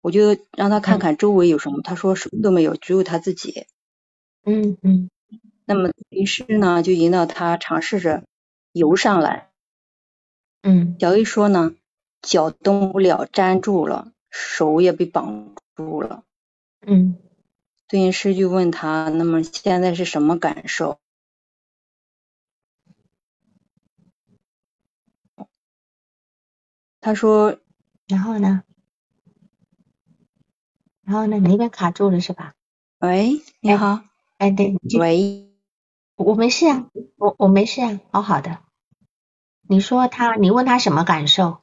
我就让他看看周围有什么，他说什么都没有，只有他自己。嗯嗯。那么于是呢，就引导他尝试着游上来。嗯，小 A 说呢，脚动不了，粘住了，手也被绑住了。嗯，咨询师就问他，那么现在是什么感受？他说，然后呢？然后呢？你那边卡住了是吧？喂，你好。哎，对，喂。我没事啊，我我没事啊，好好的。你说他，你问他什么感受？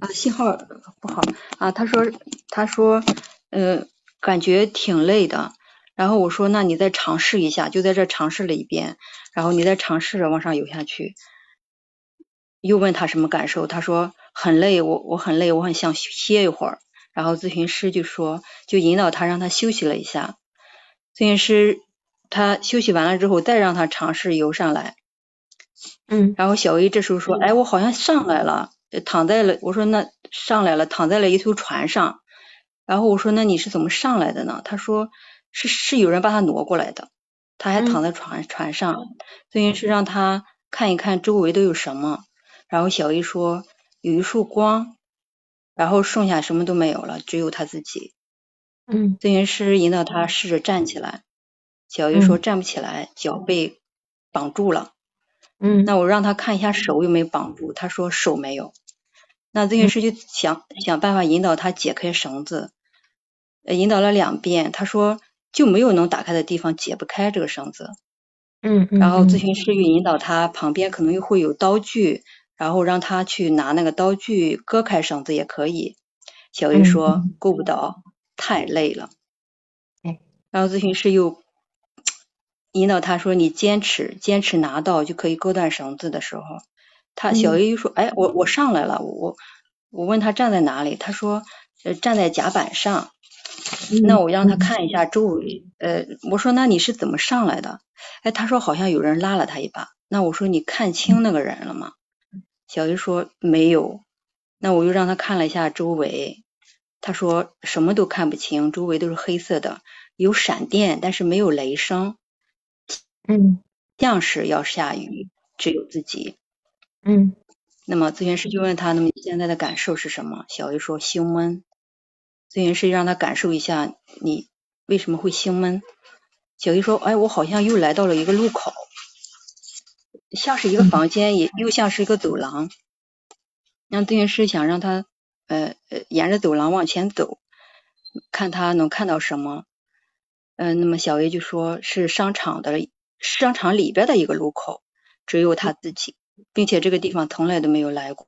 啊，信号不好啊。他说，他说，呃，感觉挺累的，然后我说那你再尝试一下，就在这尝试了一遍，然后你再尝试着往上游下去。又问他什么感受，他说很累，我我很累，我很想歇一会儿。然后咨询师就说，就引导他让他休息了一下。咨询师他休息完了之后，再让他尝试游上来。嗯。然后小 A 这时候说，哎，我好像上来了，躺在了。我说那上来了，躺在了一艘船上。然后我说那你是怎么上来的呢？他说是是有人把他挪过来的，他还躺在船船上。咨询师让他看一看周围都有什么。然后小 A 说有一束光，然后剩下什么都没有了，只有他自己。嗯。咨询师引导他试着站起来，小鱼说站不起来，脚被绑住了。嗯。那我让他看一下手有没有绑住，他说手没有。那咨询师就想想办法引导他解开绳子，引导了两遍，他说就没有能打开的地方，解不开这个绳子。嗯然后咨询师又引导他旁边可能又会有刀具。然后让他去拿那个刀具割开绳子也可以。小鱼说够不到，太累了。然后咨询师又引导他说：“你坚持，坚持拿到就可以割断绳子的时候，他小 A 又说：‘哎，我我上来了。’我我问他站在哪里，他说：‘呃，站在甲板上。’那我让他看一下周围。呃，我说：‘那你是怎么上来的？’哎，他说好像有人拉了他一把。那我说：‘你看清那个人了吗？’小 A 说没有，那我又让他看了一下周围，他说什么都看不清，周围都是黑色的，有闪电，但是没有雷声。嗯，像是要下雨，只有自己。嗯，那么咨询师就问他，那么你现在的感受是什么？小 A 说胸闷。咨询师让他感受一下，你为什么会胸闷？小 A 说，哎，我好像又来到了一个路口。像是一个房间，也又像是一个走廊。让咨询师想让他呃呃沿着走廊往前走，看他能看到什么。嗯，那么小 A 就说是商场的商场里边的一个路口，只有他自己，并且这个地方从来都没有来过。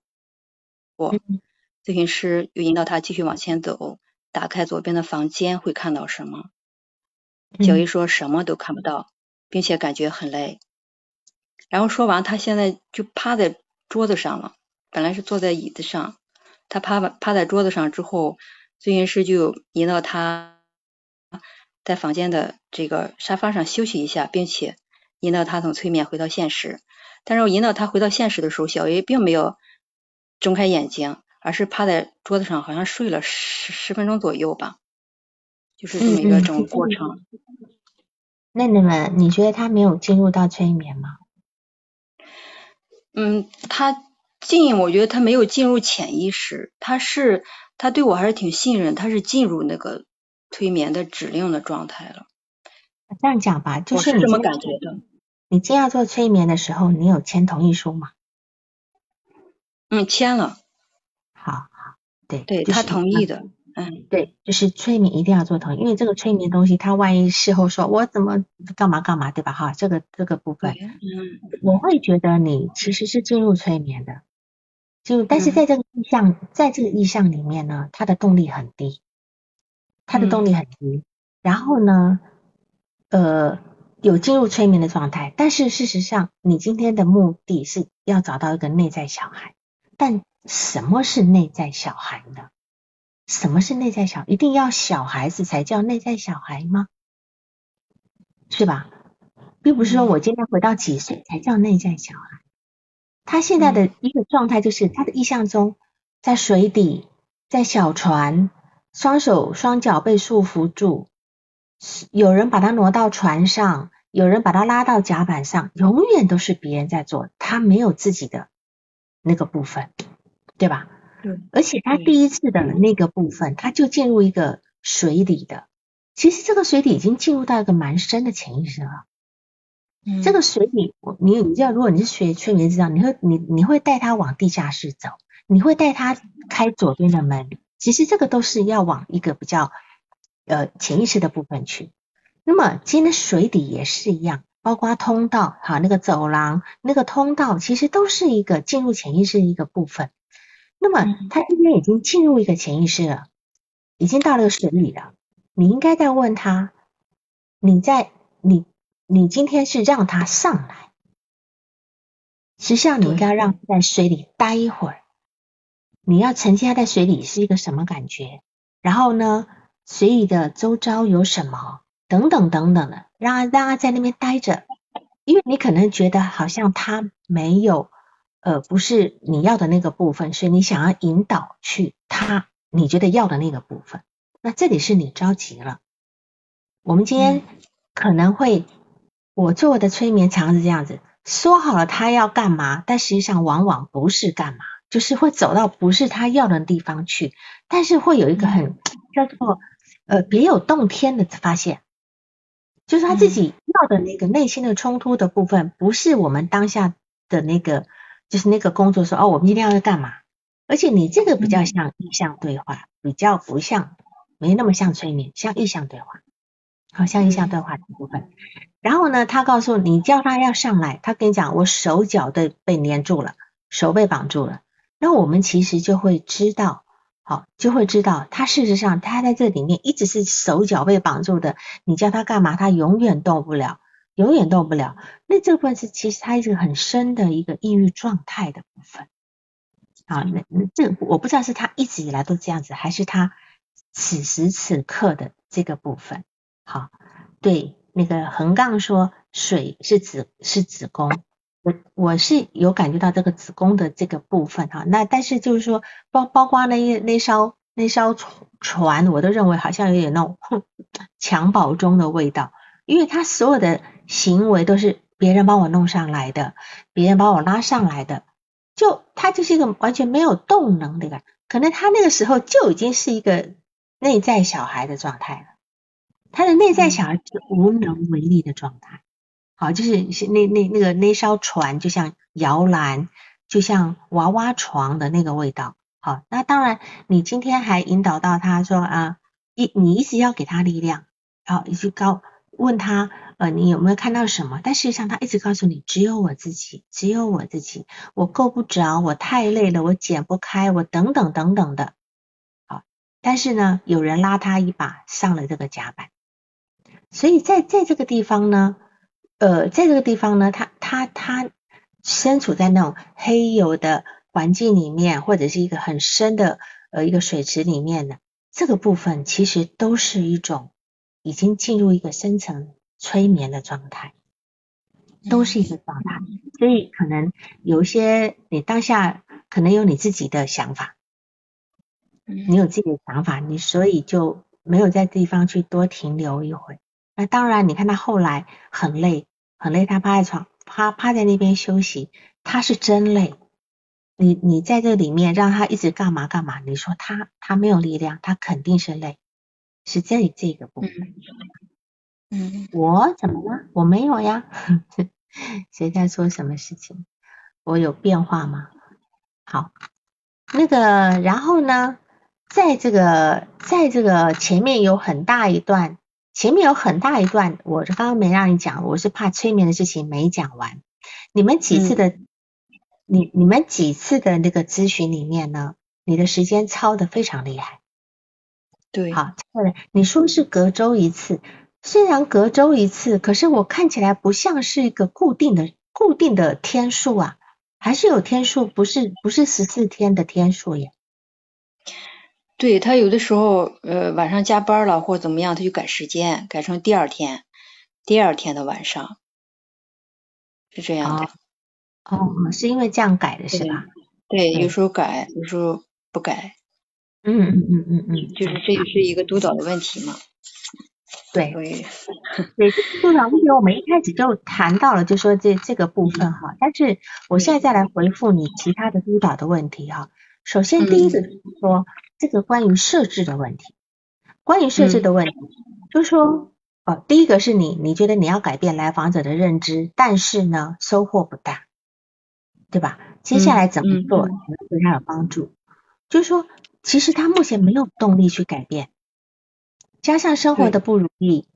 咨询师又引导他继续往前走，打开左边的房间会看到什么？小 A 说什么都看不到，并且感觉很累。然后说完，他现在就趴在桌子上了。本来是坐在椅子上，他趴趴在桌子上之后，咨询师就引导他在房间的这个沙发上休息一下，并且引导他从催眠回到现实。但是我引导他回到现实的时候，小 A 并没有睁开眼睛，而是趴在桌子上，好像睡了十十分钟左右吧，就是这么一个整个过程。那你们，你觉得他没有进入到催眠吗？嗯，他进，我觉得他没有进入潜意识，他是他对我还是挺信任，他是进入那个催眠的指令的状态了。这样讲吧，就是这么感觉的。你今要做催眠的时候，你有签同意书吗？嗯，签了。好好，对，对他同意的。嗯，对，就是催眠一定要做同意，因为这个催眠东西，他万一事后说我怎么干嘛干嘛，对吧？哈，这个这个部分，嗯，我会觉得你其实是进入催眠的，就但是在这个意向，在这个意向里面呢，他的动力很低，他的动力很低，然后呢，呃，有进入催眠的状态，但是事实上，你今天的目的是要找到一个内在小孩，但什么是内在小孩呢？什么是内在小？一定要小孩子才叫内在小孩吗？是吧？并不是说我今天回到几岁才叫内在小孩。他现在的一个状态就是他的意象中，在水底，在小船，双手双脚被束缚住，有人把他挪到船上，有人把他拉到甲板上，永远都是别人在做，他没有自己的那个部分，对吧？对而且他第一次的那个部分，他就进入一个水底的，其实这个水底已经进入到一个蛮深的潜意识了。嗯，这个水底，你你知道，如果你是学催眠知道，你会你你会带他往地下室走，你会带他开左边的门，其实这个都是要往一个比较呃潜意识的部分去。那么今天水底也是一样，包括通道哈，那个走廊、那个通道，其实都是一个进入潜意识的一个部分。那么他今天已经进入一个潜意识了，已经到了水里了。你应该在问他，你在你你今天是让他上来，实际上你应该让在水里待一会儿，你要沉浸在水里是一个什么感觉？然后呢，水里的周遭有什么？等等等等的，让他让他在那边待着，因为你可能觉得好像他没有呃不是你要的那个部分，所以你想要引导去他你觉得要的那个部分，那这里是你着急了。我们今天可能会我做的催眠常是这样子，说好了他要干嘛，但实际上往往不是干嘛，就是会走到不是他要的地方去，但是会有一个很叫做呃别有洞天的发现。就是他自己要的那个内心的冲突的部分，不是我们当下的那个，就是那个工作说哦，我们今天要干嘛？而且你这个比较像意向对话，比较不像，没那么像催眠，像意向对话，好像意向对话的部分。然后呢，他告诉你叫他要上来，他跟你讲我手脚都被粘住了，手被绑住了，那我们其实就会知道。好，就会知道他事实上他在这里面一直是手脚被绑住的，你叫他干嘛，他永远动不了，永远动不了。那这部分是其实他一个很深的一个抑郁状态的部分。啊，那那这我不知道是他一直以来都这样子，还是他此时此刻的这个部分。好，对，那个横杠说水是子是子宫。我我是有感觉到这个子宫的这个部分哈，那但是就是说包包括那那艘那艘船，我都认为好像有点那种襁褓中的味道，因为他所有的行为都是别人帮我弄上来的，别人帮我拉上来的，就他就是一个完全没有动能的，可能他那个时候就已经是一个内在小孩的状态了，他的内在小孩是无能为力的状态。好，就是是那那那个那艘船，就像摇篮，就像娃娃床的那个味道。好，那当然，你今天还引导到他说啊，一你一直要给他力量，然后一直告问他，呃，你有没有看到什么？但事实上，他一直告诉你，只有我自己，只有我自己，我够不着，我太累了，我剪不开，我等等等等的。好，但是呢，有人拉他一把，上了这个甲板，所以在在这个地方呢。呃，在这个地方呢，他他他身处在那种黑油的环境里面，或者是一个很深的呃一个水池里面呢这个部分，其实都是一种已经进入一个深层催眠的状态，都是一个状态。所以可能有一些你当下可能有你自己的想法，你有自己的想法，你所以就没有在地方去多停留一会。那当然，你看他后来很累，很累，他趴在床，趴趴在那边休息，他是真累。你你在这里面让他一直干嘛干嘛？你说他他没有力量，他肯定是累，是这这个部分。嗯，我怎么了？我没有呀。谁在说什么事情？我有变化吗？好，那个然后呢，在这个在这个前面有很大一段。前面有很大一段，我是刚刚没让你讲，我是怕催眠的事情没讲完。你们几次的，你你们几次的那个咨询里面呢？你的时间超的非常厉害。对，好，你说是隔周一次，虽然隔周一次，可是我看起来不像是一个固定的固定的天数啊，还是有天数，不是不是十四天的天数耶。对他有的时候，呃，晚上加班了或者怎么样，他就改时间，改成第二天，第二天的晚上，是这样的。哦，是因为这样改的是吧？对，有时候改，有时候不改。嗯嗯嗯嗯嗯，就是这也是一个督导的问题嘛。对。对。对，督导问题我们一开始就谈到了，就说这这个部分哈，但是我现在再来回复你其他的督导的问题哈。首先第一个是说。这个关于设置的问题，关于设置的问题，就是说，哦，第一个是你，你觉得你要改变来访者的认知，但是呢，收获不大，对吧？接下来怎么做能对他有帮助？就是说，其实他目前没有动力去改变，加上生活的不如意，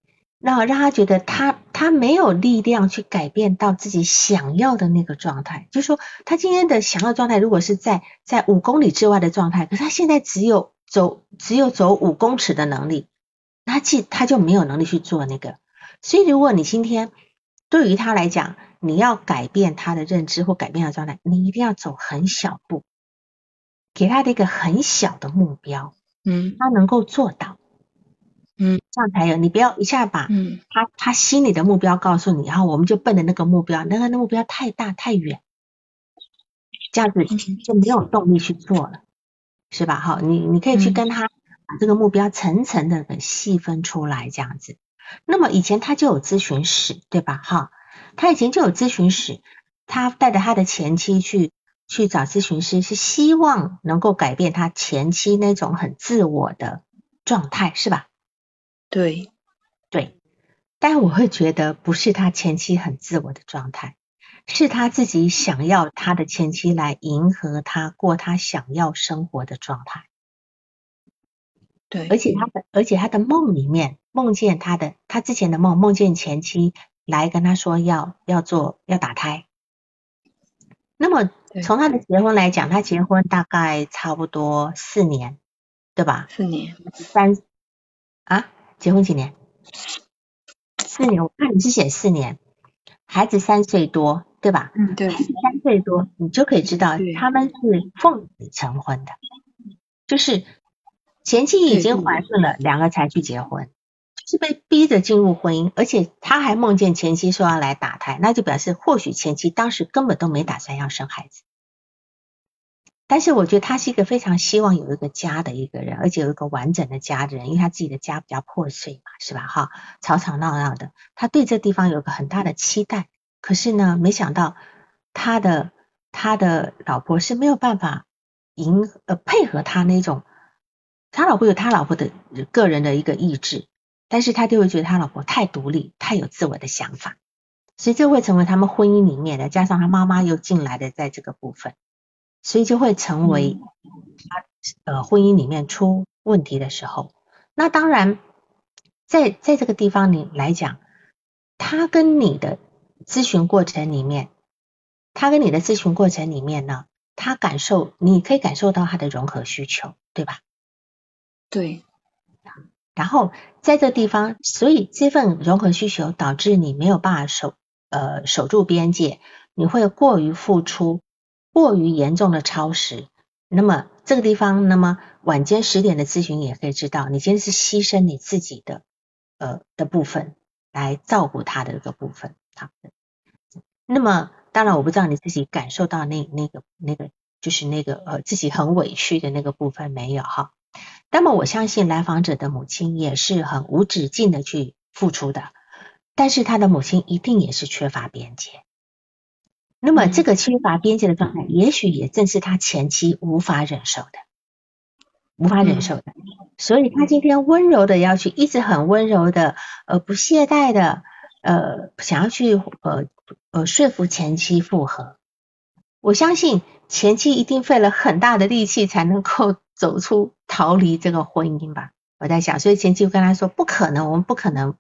那让他觉得他他没有力量去改变到自己想要的那个状态。就是说，他今天的想要状态，如果是在在五公里之外的状态，可是他现在只有走只有走五公尺的能力，那既他就没有能力去做那个。所以如果你今天对于他来讲，你要改变他的认知或改变他的状态，你一定要走很小步，给他的一个很小的目标，嗯，他能够做到，嗯，这样才有。你不要一下把他他心里的目标告诉你，然后我们就奔着那个目标，那个那目标太大太远，这样子就没有动力去做了，是吧？好，你你可以去跟他把这个目标层层的给细分出来，这样子。那么以前他就有咨询史，对吧？哈，他以前就有咨询史，他带着他的前妻去去找咨询师，是希望能够改变他前妻那种很自我的状态，是吧？对，对。但我会觉得不是他前妻很自我的状态，是他自己想要他的前妻来迎合他过他想要生活的状态。对，而且他的而且他的梦里面。梦见他的，他之前的梦，梦见前妻来跟他说要要做要打胎。那么从他的结婚来讲，他结婚大概差不多四年，对吧？四年，三啊？结婚几年？四年，我看你是写四年，孩子三岁多，对吧？嗯，对。三岁多，你就可以知道他们是奉子成婚的，就是前妻已经怀孕了，两个才去结婚。是被逼着进入婚姻，而且他还梦见前妻说要来打胎，那就表示或许前妻当时根本都没打算要生孩子。但是我觉得他是一个非常希望有一个家的一个人，而且有一个完整的家的人，因为他自己的家比较破碎嘛，是吧？哈，吵吵闹闹的，他对这地方有个很大的期待。可是呢，没想到他的他的老婆是没有办法迎呃配合他那种，他老婆有他老婆的个人的一个意志。但是他就会觉得他老婆太独立，太有自我的想法，所以这会成为他们婚姻里面的，加上他妈妈又进来的在这个部分，所以就会成为他呃婚姻里面出问题的时候。那当然，在在这个地方你来讲，他跟你的咨询过程里面，他跟你的咨询过程里面呢，他感受你可以感受到他的融合需求，对吧？对。然后在这地方，所以这份融合需求导致你没有办法守呃守住边界，你会过于付出，过于严重的超时。那么这个地方，那么晚间十点的咨询也可以知道，你今天是牺牲你自己的呃的部分来照顾他的一个部分。好的，那么当然我不知道你自己感受到那那个那个就是那个呃自己很委屈的那个部分没有哈？那么我相信来访者的母亲也是很无止境的去付出的，但是他的母亲一定也是缺乏边界。那么这个缺乏边界的状态，也许也正是他前妻无法忍受的，无法忍受的。所以他今天温柔的要去，一直很温柔的，呃，不懈怠的，呃，想要去，呃，呃，说服前妻复合。我相信前妻一定费了很大的力气才能够。走出逃离这个婚姻吧，我在想，所以前期我跟他说不可能，我们不可能，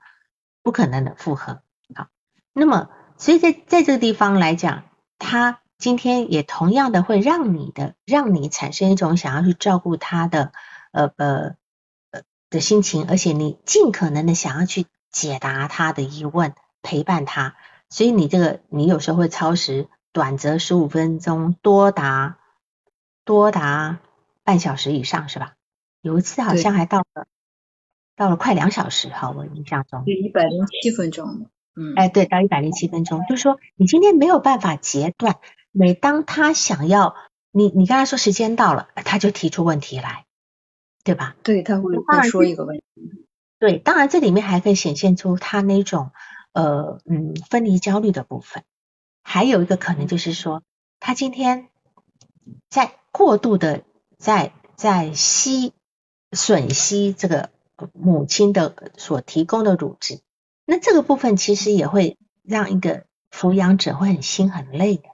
不可能的复合。好，那么所以在在这个地方来讲，他今天也同样的会让你的，让你产生一种想要去照顾他的呃呃呃的心情，而且你尽可能的想要去解答他的疑问，陪伴他。所以你这个你有时候会超时，短则十五分钟，多达多达。半小时以上是吧？有一次好像还到了，到了快两小时哈，我印象中。对，一百零七分钟。嗯。哎，对，到一百零七分钟，就是说你今天没有办法截断。每当他想要你，你跟他说时间到了，他就提出问题来，对吧？对，他会再说一个问题。对，当然这里面还可以显现出他那种呃嗯分离焦虑的部分。还有一个可能就是说，他今天在过度的。在在吸吮吸这个母亲的所提供的乳汁，那这个部分其实也会让一个抚养者会很心很累的，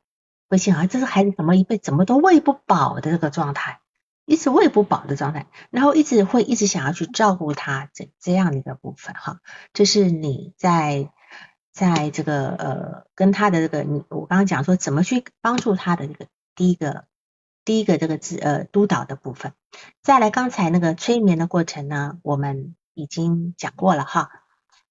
会想啊，这个孩子怎么一辈怎么都喂不饱的这个状态，一直喂不饱的状态，然后一直会一直想要去照顾他这这样的一个部分哈，这是你在在这个呃跟他的这个你我刚刚讲说怎么去帮助他的这个第一个。第一个这个字呃督导的部分，再来刚才那个催眠的过程呢，我们已经讲过了哈。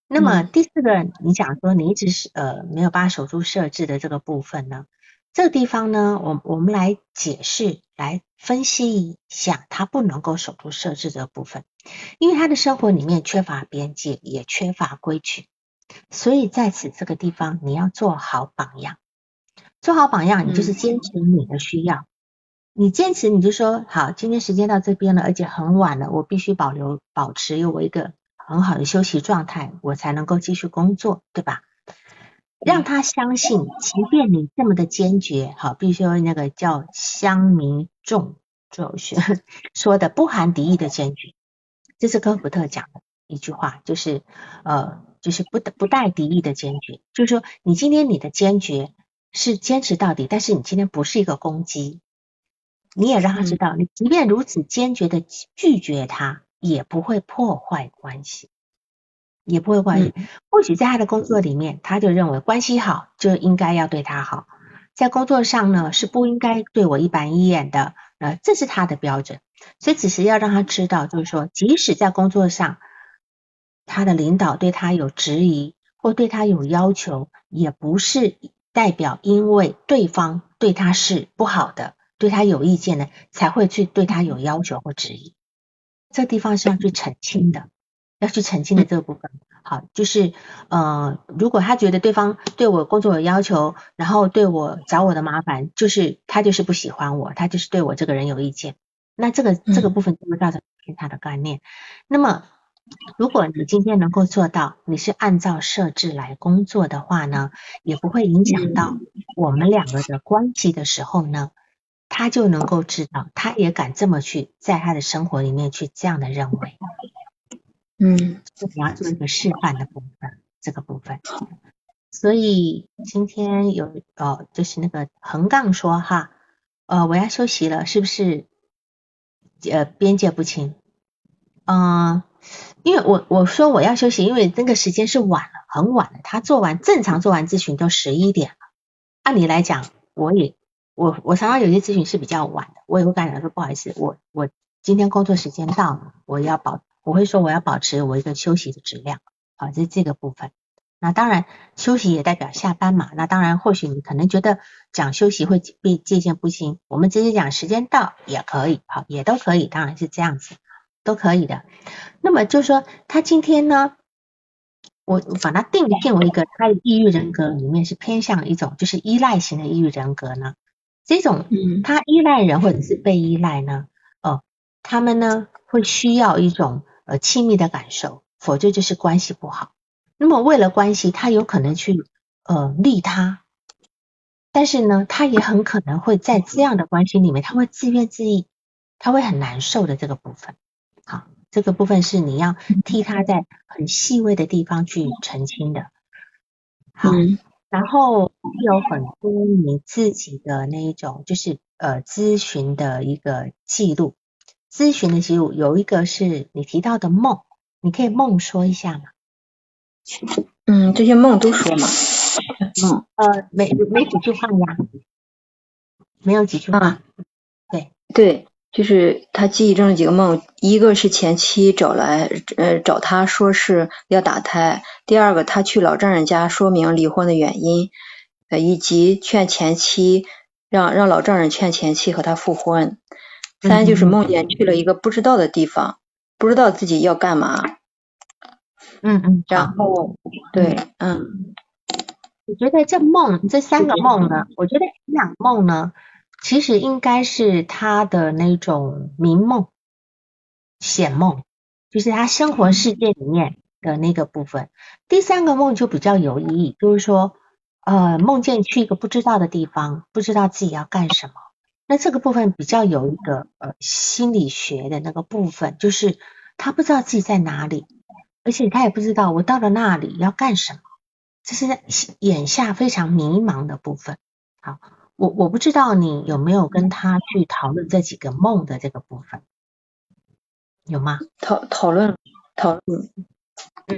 那么第四个，你讲说你一直是呃没有办法守住设置的这个部分呢？这个地方呢，我我们来解释，来分析一下他不能够守住设置这个部分，因为他的生活里面缺乏边界，也缺乏规矩，所以在此这个地方你要做好榜样，做好榜样，你就是坚持你的需要，你坚持你就说好，今天时间到这边了，而且很晚了，我必须保留保持有我一个。很好的休息状态，我才能够继续工作，对吧？让他相信，即便你这么的坚决，好，必须那个叫乡民众就是说的不含敌意的坚决，这是科福特讲的一句话，就是呃，就是不不带敌意的坚决，就是说你今天你的坚决是坚持到底，但是你今天不是一个攻击，你也让他知道，你即便如此坚决的拒绝他。也不会破坏关系，也不会关系。或许在他的工作里面，他就认为关系好就应该要对他好，在工作上呢是不应该对我一板一眼的，呃，这是他的标准。所以只是要让他知道，就是说，即使在工作上，他的领导对他有质疑或对他有要求，也不是代表因为对方对他是不好的，对他有意见的，才会去对他有要求或质疑。这地方是要去澄清的，要去澄清的这个部分，好，就是呃，如果他觉得对方对我工作有要求，然后对我找我的麻烦，就是他就是不喜欢我，他就是对我这个人有意见，那这个这个部分就会造成偏差的概念。那么，如果你今天能够做到，你是按照设置来工作的话呢，也不会影响到我们两个的关系的时候呢。他就能够知道，他也敢这么去在他的生活里面去这样的认为，嗯，你要做一个示范的部分，这个部分。所以今天有呃，就是那个横杠说哈，呃，我要休息了，是不是？呃，边界不清。嗯，因为我我说我要休息，因为那个时间是晚了，很晚了。他做完正常做完咨询都十一点了，按理来讲，我也。我我常常有些咨询是比较晚的，我也会跟他说不好意思，我我今天工作时间到了，我要保我会说我要保持我一个休息的质量，好，这是这个部分。那当然休息也代表下班嘛，那当然或许你可能觉得讲休息会被界限不清，我们直接讲时间到也可以，好，也都可以，当然是这样子都可以的。那么就说他今天呢，我把它定性为一个他的抑郁人格里面是偏向一种就是依赖型的抑郁人格呢。这种，他依赖人或者是被依赖呢？哦，他们呢会需要一种呃亲密的感受，否则就是关系不好。那么为了关系，他有可能去呃利他，但是呢，他也很可能会在这样的关系里面，他会自怨自艾，他会很难受的这个部分。好，这个部分是你要替他在很细微的地方去澄清的。好。然后有很多你自己的那一种，就是呃咨询的一个记录，咨询的记录有一个是你提到的梦，你可以梦说一下吗？嗯，这些梦都说吗？嗯，呃，没没几句话呀，没有几句话。对对。就是他记忆中的几个梦，一个是前妻找来呃找他说是要打胎，第二个他去老丈人家说明离婚的原因，呃以及劝前妻让让老丈人劝前妻和他复婚，三就是梦见去了一个不知道的地方，不知道自己要干嘛。嗯嗯，然后对嗯，我觉得这梦这三个梦呢，我觉得两梦呢。其实应该是他的那种明梦、显梦，就是他生活世界里面的那个部分。第三个梦就比较有意义，就是说，呃，梦见去一个不知道的地方，不知道自己要干什么。那这个部分比较有一个呃心理学的那个部分，就是他不知道自己在哪里，而且他也不知道我到了那里要干什么，这是在眼下非常迷茫的部分。好。我我不知道你有没有跟他去讨论这几个梦的这个部分，有吗？讨讨论讨论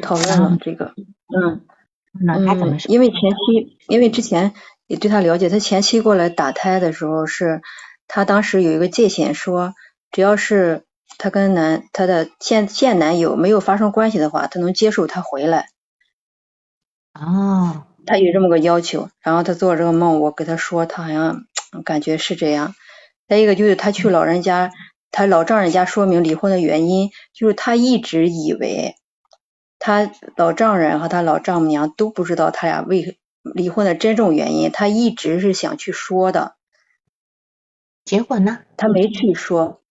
讨论了这个，嗯嗯，因为前期因为之前也对他了解，他前期过来打胎的时候是，他当时有一个界限，说只要是他跟男他的现现男友没有发生关系的话，他能接受他回来，哦，他有这么个要求，然后他做这个梦，我给他说，他好像感觉是这样。再一个就是他去老人家，他老丈人家说明离婚的原因，就是他一直以为他老丈人和他老丈母娘都不知道他俩为离婚的真正原因，他一直是想去说的。结果呢？他没去说，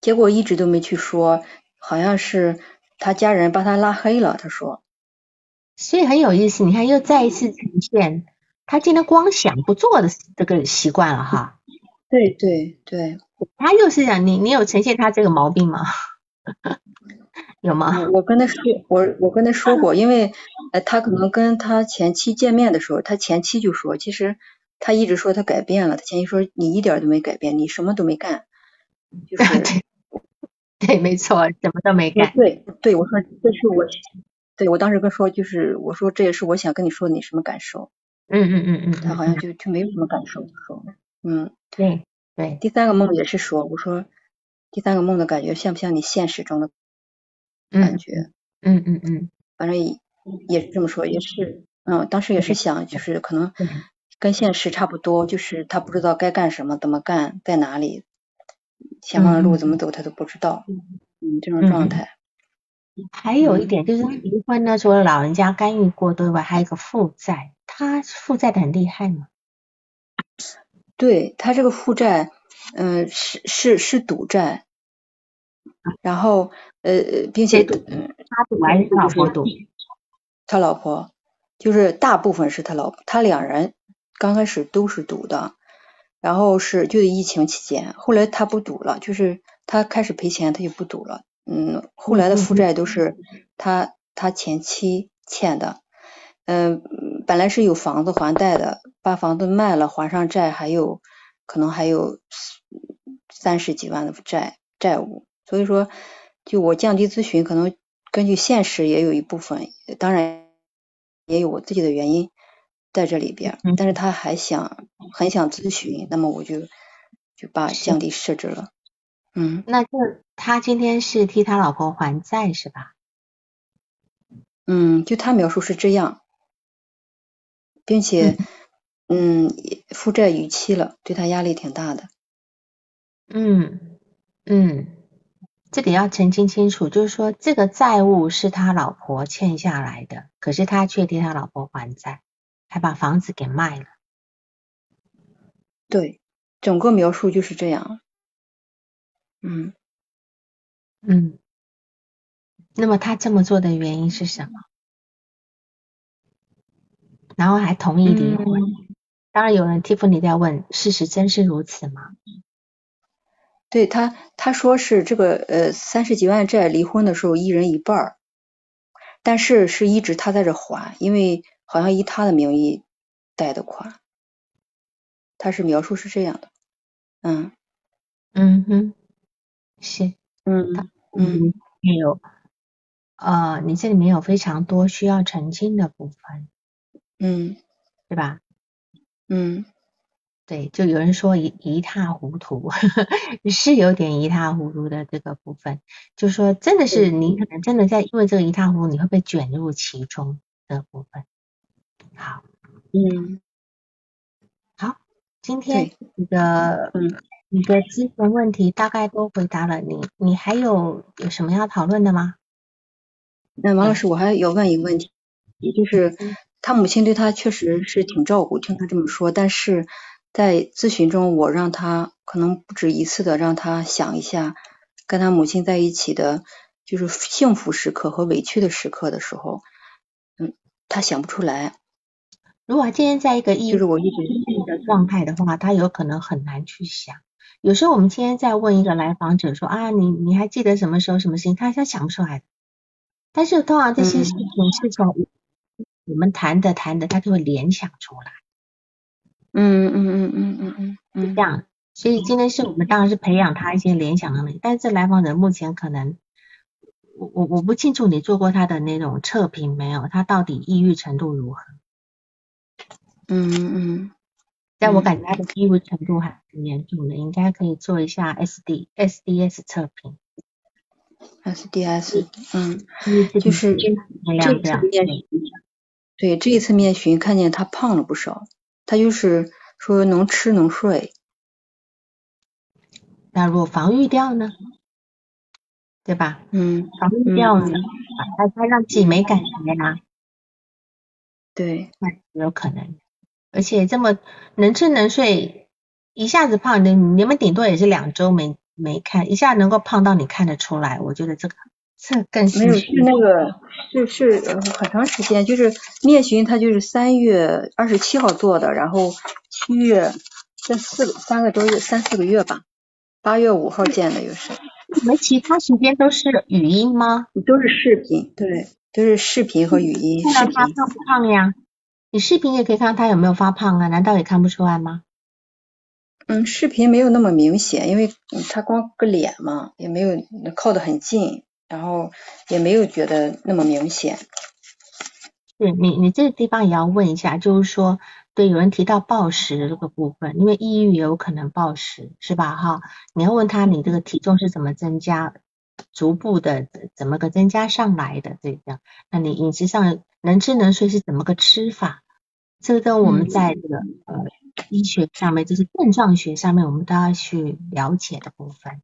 结果一直都没去说，好像是他家人把他拉黑了。他说。所以很有意思，你看又再一次呈现他今天光想不做的这个习惯了哈。对对对，他又是讲你你有呈现他这个毛病吗？有吗？我跟他说，我我跟他说过，因为呃他可能跟他前妻见面的时候，他前妻就说，其实他一直说他改变了，他前妻说你一点都没改变，你什么都没干，就是 对，没错，什么都没干。对对，我说这是我。对，我当时跟说，就是我说这也是我想跟你说的，你什么感受？嗯嗯嗯嗯，他好像就就没有什么感受，说，嗯，对对。第三个梦也是说，我说第三个梦的感觉像不像你现实中的感觉？嗯嗯嗯，反正也也是这么说，也是，嗯，当时也是想，就是可能跟现实差不多，就是他不知道该干什么，怎么干，在哪里，前方的路怎么走，他都不知道，嗯，这种状态。还有一点就是离婚呢，除了老人家干预过多外，还有一个负债，他负债的很厉害嘛？对他这个负债，嗯，是是是赌债，然后呃，并且赌，他赌还是他老婆赌？他老婆，就是大部分是他老婆，他两人刚开始都是赌的，然后是就疫情期间，后来他不赌了，就是他开始赔钱，他就不赌了。嗯，后来的负债都是他他前妻欠的，嗯，本来是有房子还贷的，把房子卖了还上债，还有可能还有三十几万的债债务，所以说就我降低咨询，可能根据现实也有一部分，当然也有我自己的原因在这里边，但是他还想很想咨询，那么我就就把降低设置了。嗯，那这他今天是替他老婆还债是吧？嗯，就他描述是这样，并且嗯负债逾期了，对他压力挺大的。嗯嗯，这里要澄清清楚，就是说这个债务是他老婆欠下来的，可是他却替他老婆还债，还把房子给卖了。对，整个描述就是这样。嗯嗯，那么他这么做的原因是什么？然后还同意离婚？当然有人替 y 在问，事实真是如此吗？对他，他说是这个呃三十几万债离婚的时候一人一半儿，但是是一直他在这还，因为好像以他的名义贷的款，他是描述是这样的，嗯嗯哼。是，嗯嗯，没有，呃，你这里面有非常多需要澄清的部分，嗯，对吧？嗯，对，就有人说一一塌糊涂，是有点一塌糊涂的这个部分，就是说真的是你可能真的在因为这个一塌糊涂，你会被卷入其中的部分。好，嗯，好，今天你的嗯。你的基本问题大概都回答了，你你还有有什么要讨论的吗？那王老师，我还要问一个问题，也就是他母亲对他确实是挺照顾，听他这么说，但是在咨询中，我让他可能不止一次的让他想一下跟他母亲在一起的，就是幸福时刻和委屈的时刻的时候，嗯，他想不出来。如果今天在一个抑郁就是我一直的状态的话，他有可能很难去想。有时候我们今天在问一个来访者说啊，你你还记得什么时候什么事情？他他想不出来。但是通常这些事情是从我们谈的谈的，他就会联想出来。嗯嗯嗯嗯嗯嗯嗯，是这样。所以今天是我们当然是培养他一些联想能力。但是这来访者目前可能，我我我不清楚你做过他的那种测评没有？他到底抑郁程度如何？嗯嗯。但我感觉他的抑郁程度还挺严重的，应该可以做一下 S D S D S 测评。S D S，嗯，就是这这样。对，这一次面询看见他胖了不少，他就是说能吃能睡。那如果防御掉呢？对吧？嗯，防御掉呢，他他让自己没感觉啊。对，那有可能。而且这么能吃能睡，一下子胖的，你们顶多也是两周没没看，一下能够胖到你看得出来，我觉得这个这更没有是那个是是很长时间，就是面寻他就是三月二十七号做的，然后七月这四个三个多月三四个月吧，八月五号见的又是。你们其他时间都是语音吗？都是视频，对，都是视频和语音。看到他胖不胖呀？你视频也可以看到他有没有发胖啊？难道也看不出来吗？嗯，视频没有那么明显，因为他光个脸嘛，也没有靠得很近，然后也没有觉得那么明显。对你你这个地方也要问一下，就是说，对，有人提到暴食这个部分，因为抑郁也有可能暴食，是吧？哈，你要问他你这个体重是怎么增加，逐步的怎么个增加上来的这样？那你饮食上能吃能睡是怎么个吃法？这个跟我们在这个呃医学上面，就是症状学上面，我们都要去了解的部分。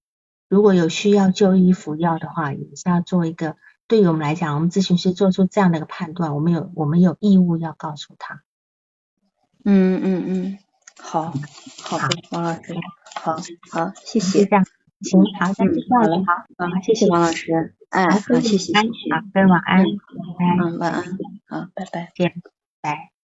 如果有需要就医服药的话，也是要做一个。对于我们来讲，我们咨询师做出这样的一个判断，我们有我们有义务要告诉他。嗯嗯嗯，好，好的，王老师，好好，谢谢。这样，行，好，再见，好了，好，好，谢谢王老师，哎，好，谢谢，好，各位晚安，嗯，晚安，好，拜拜，见，拜。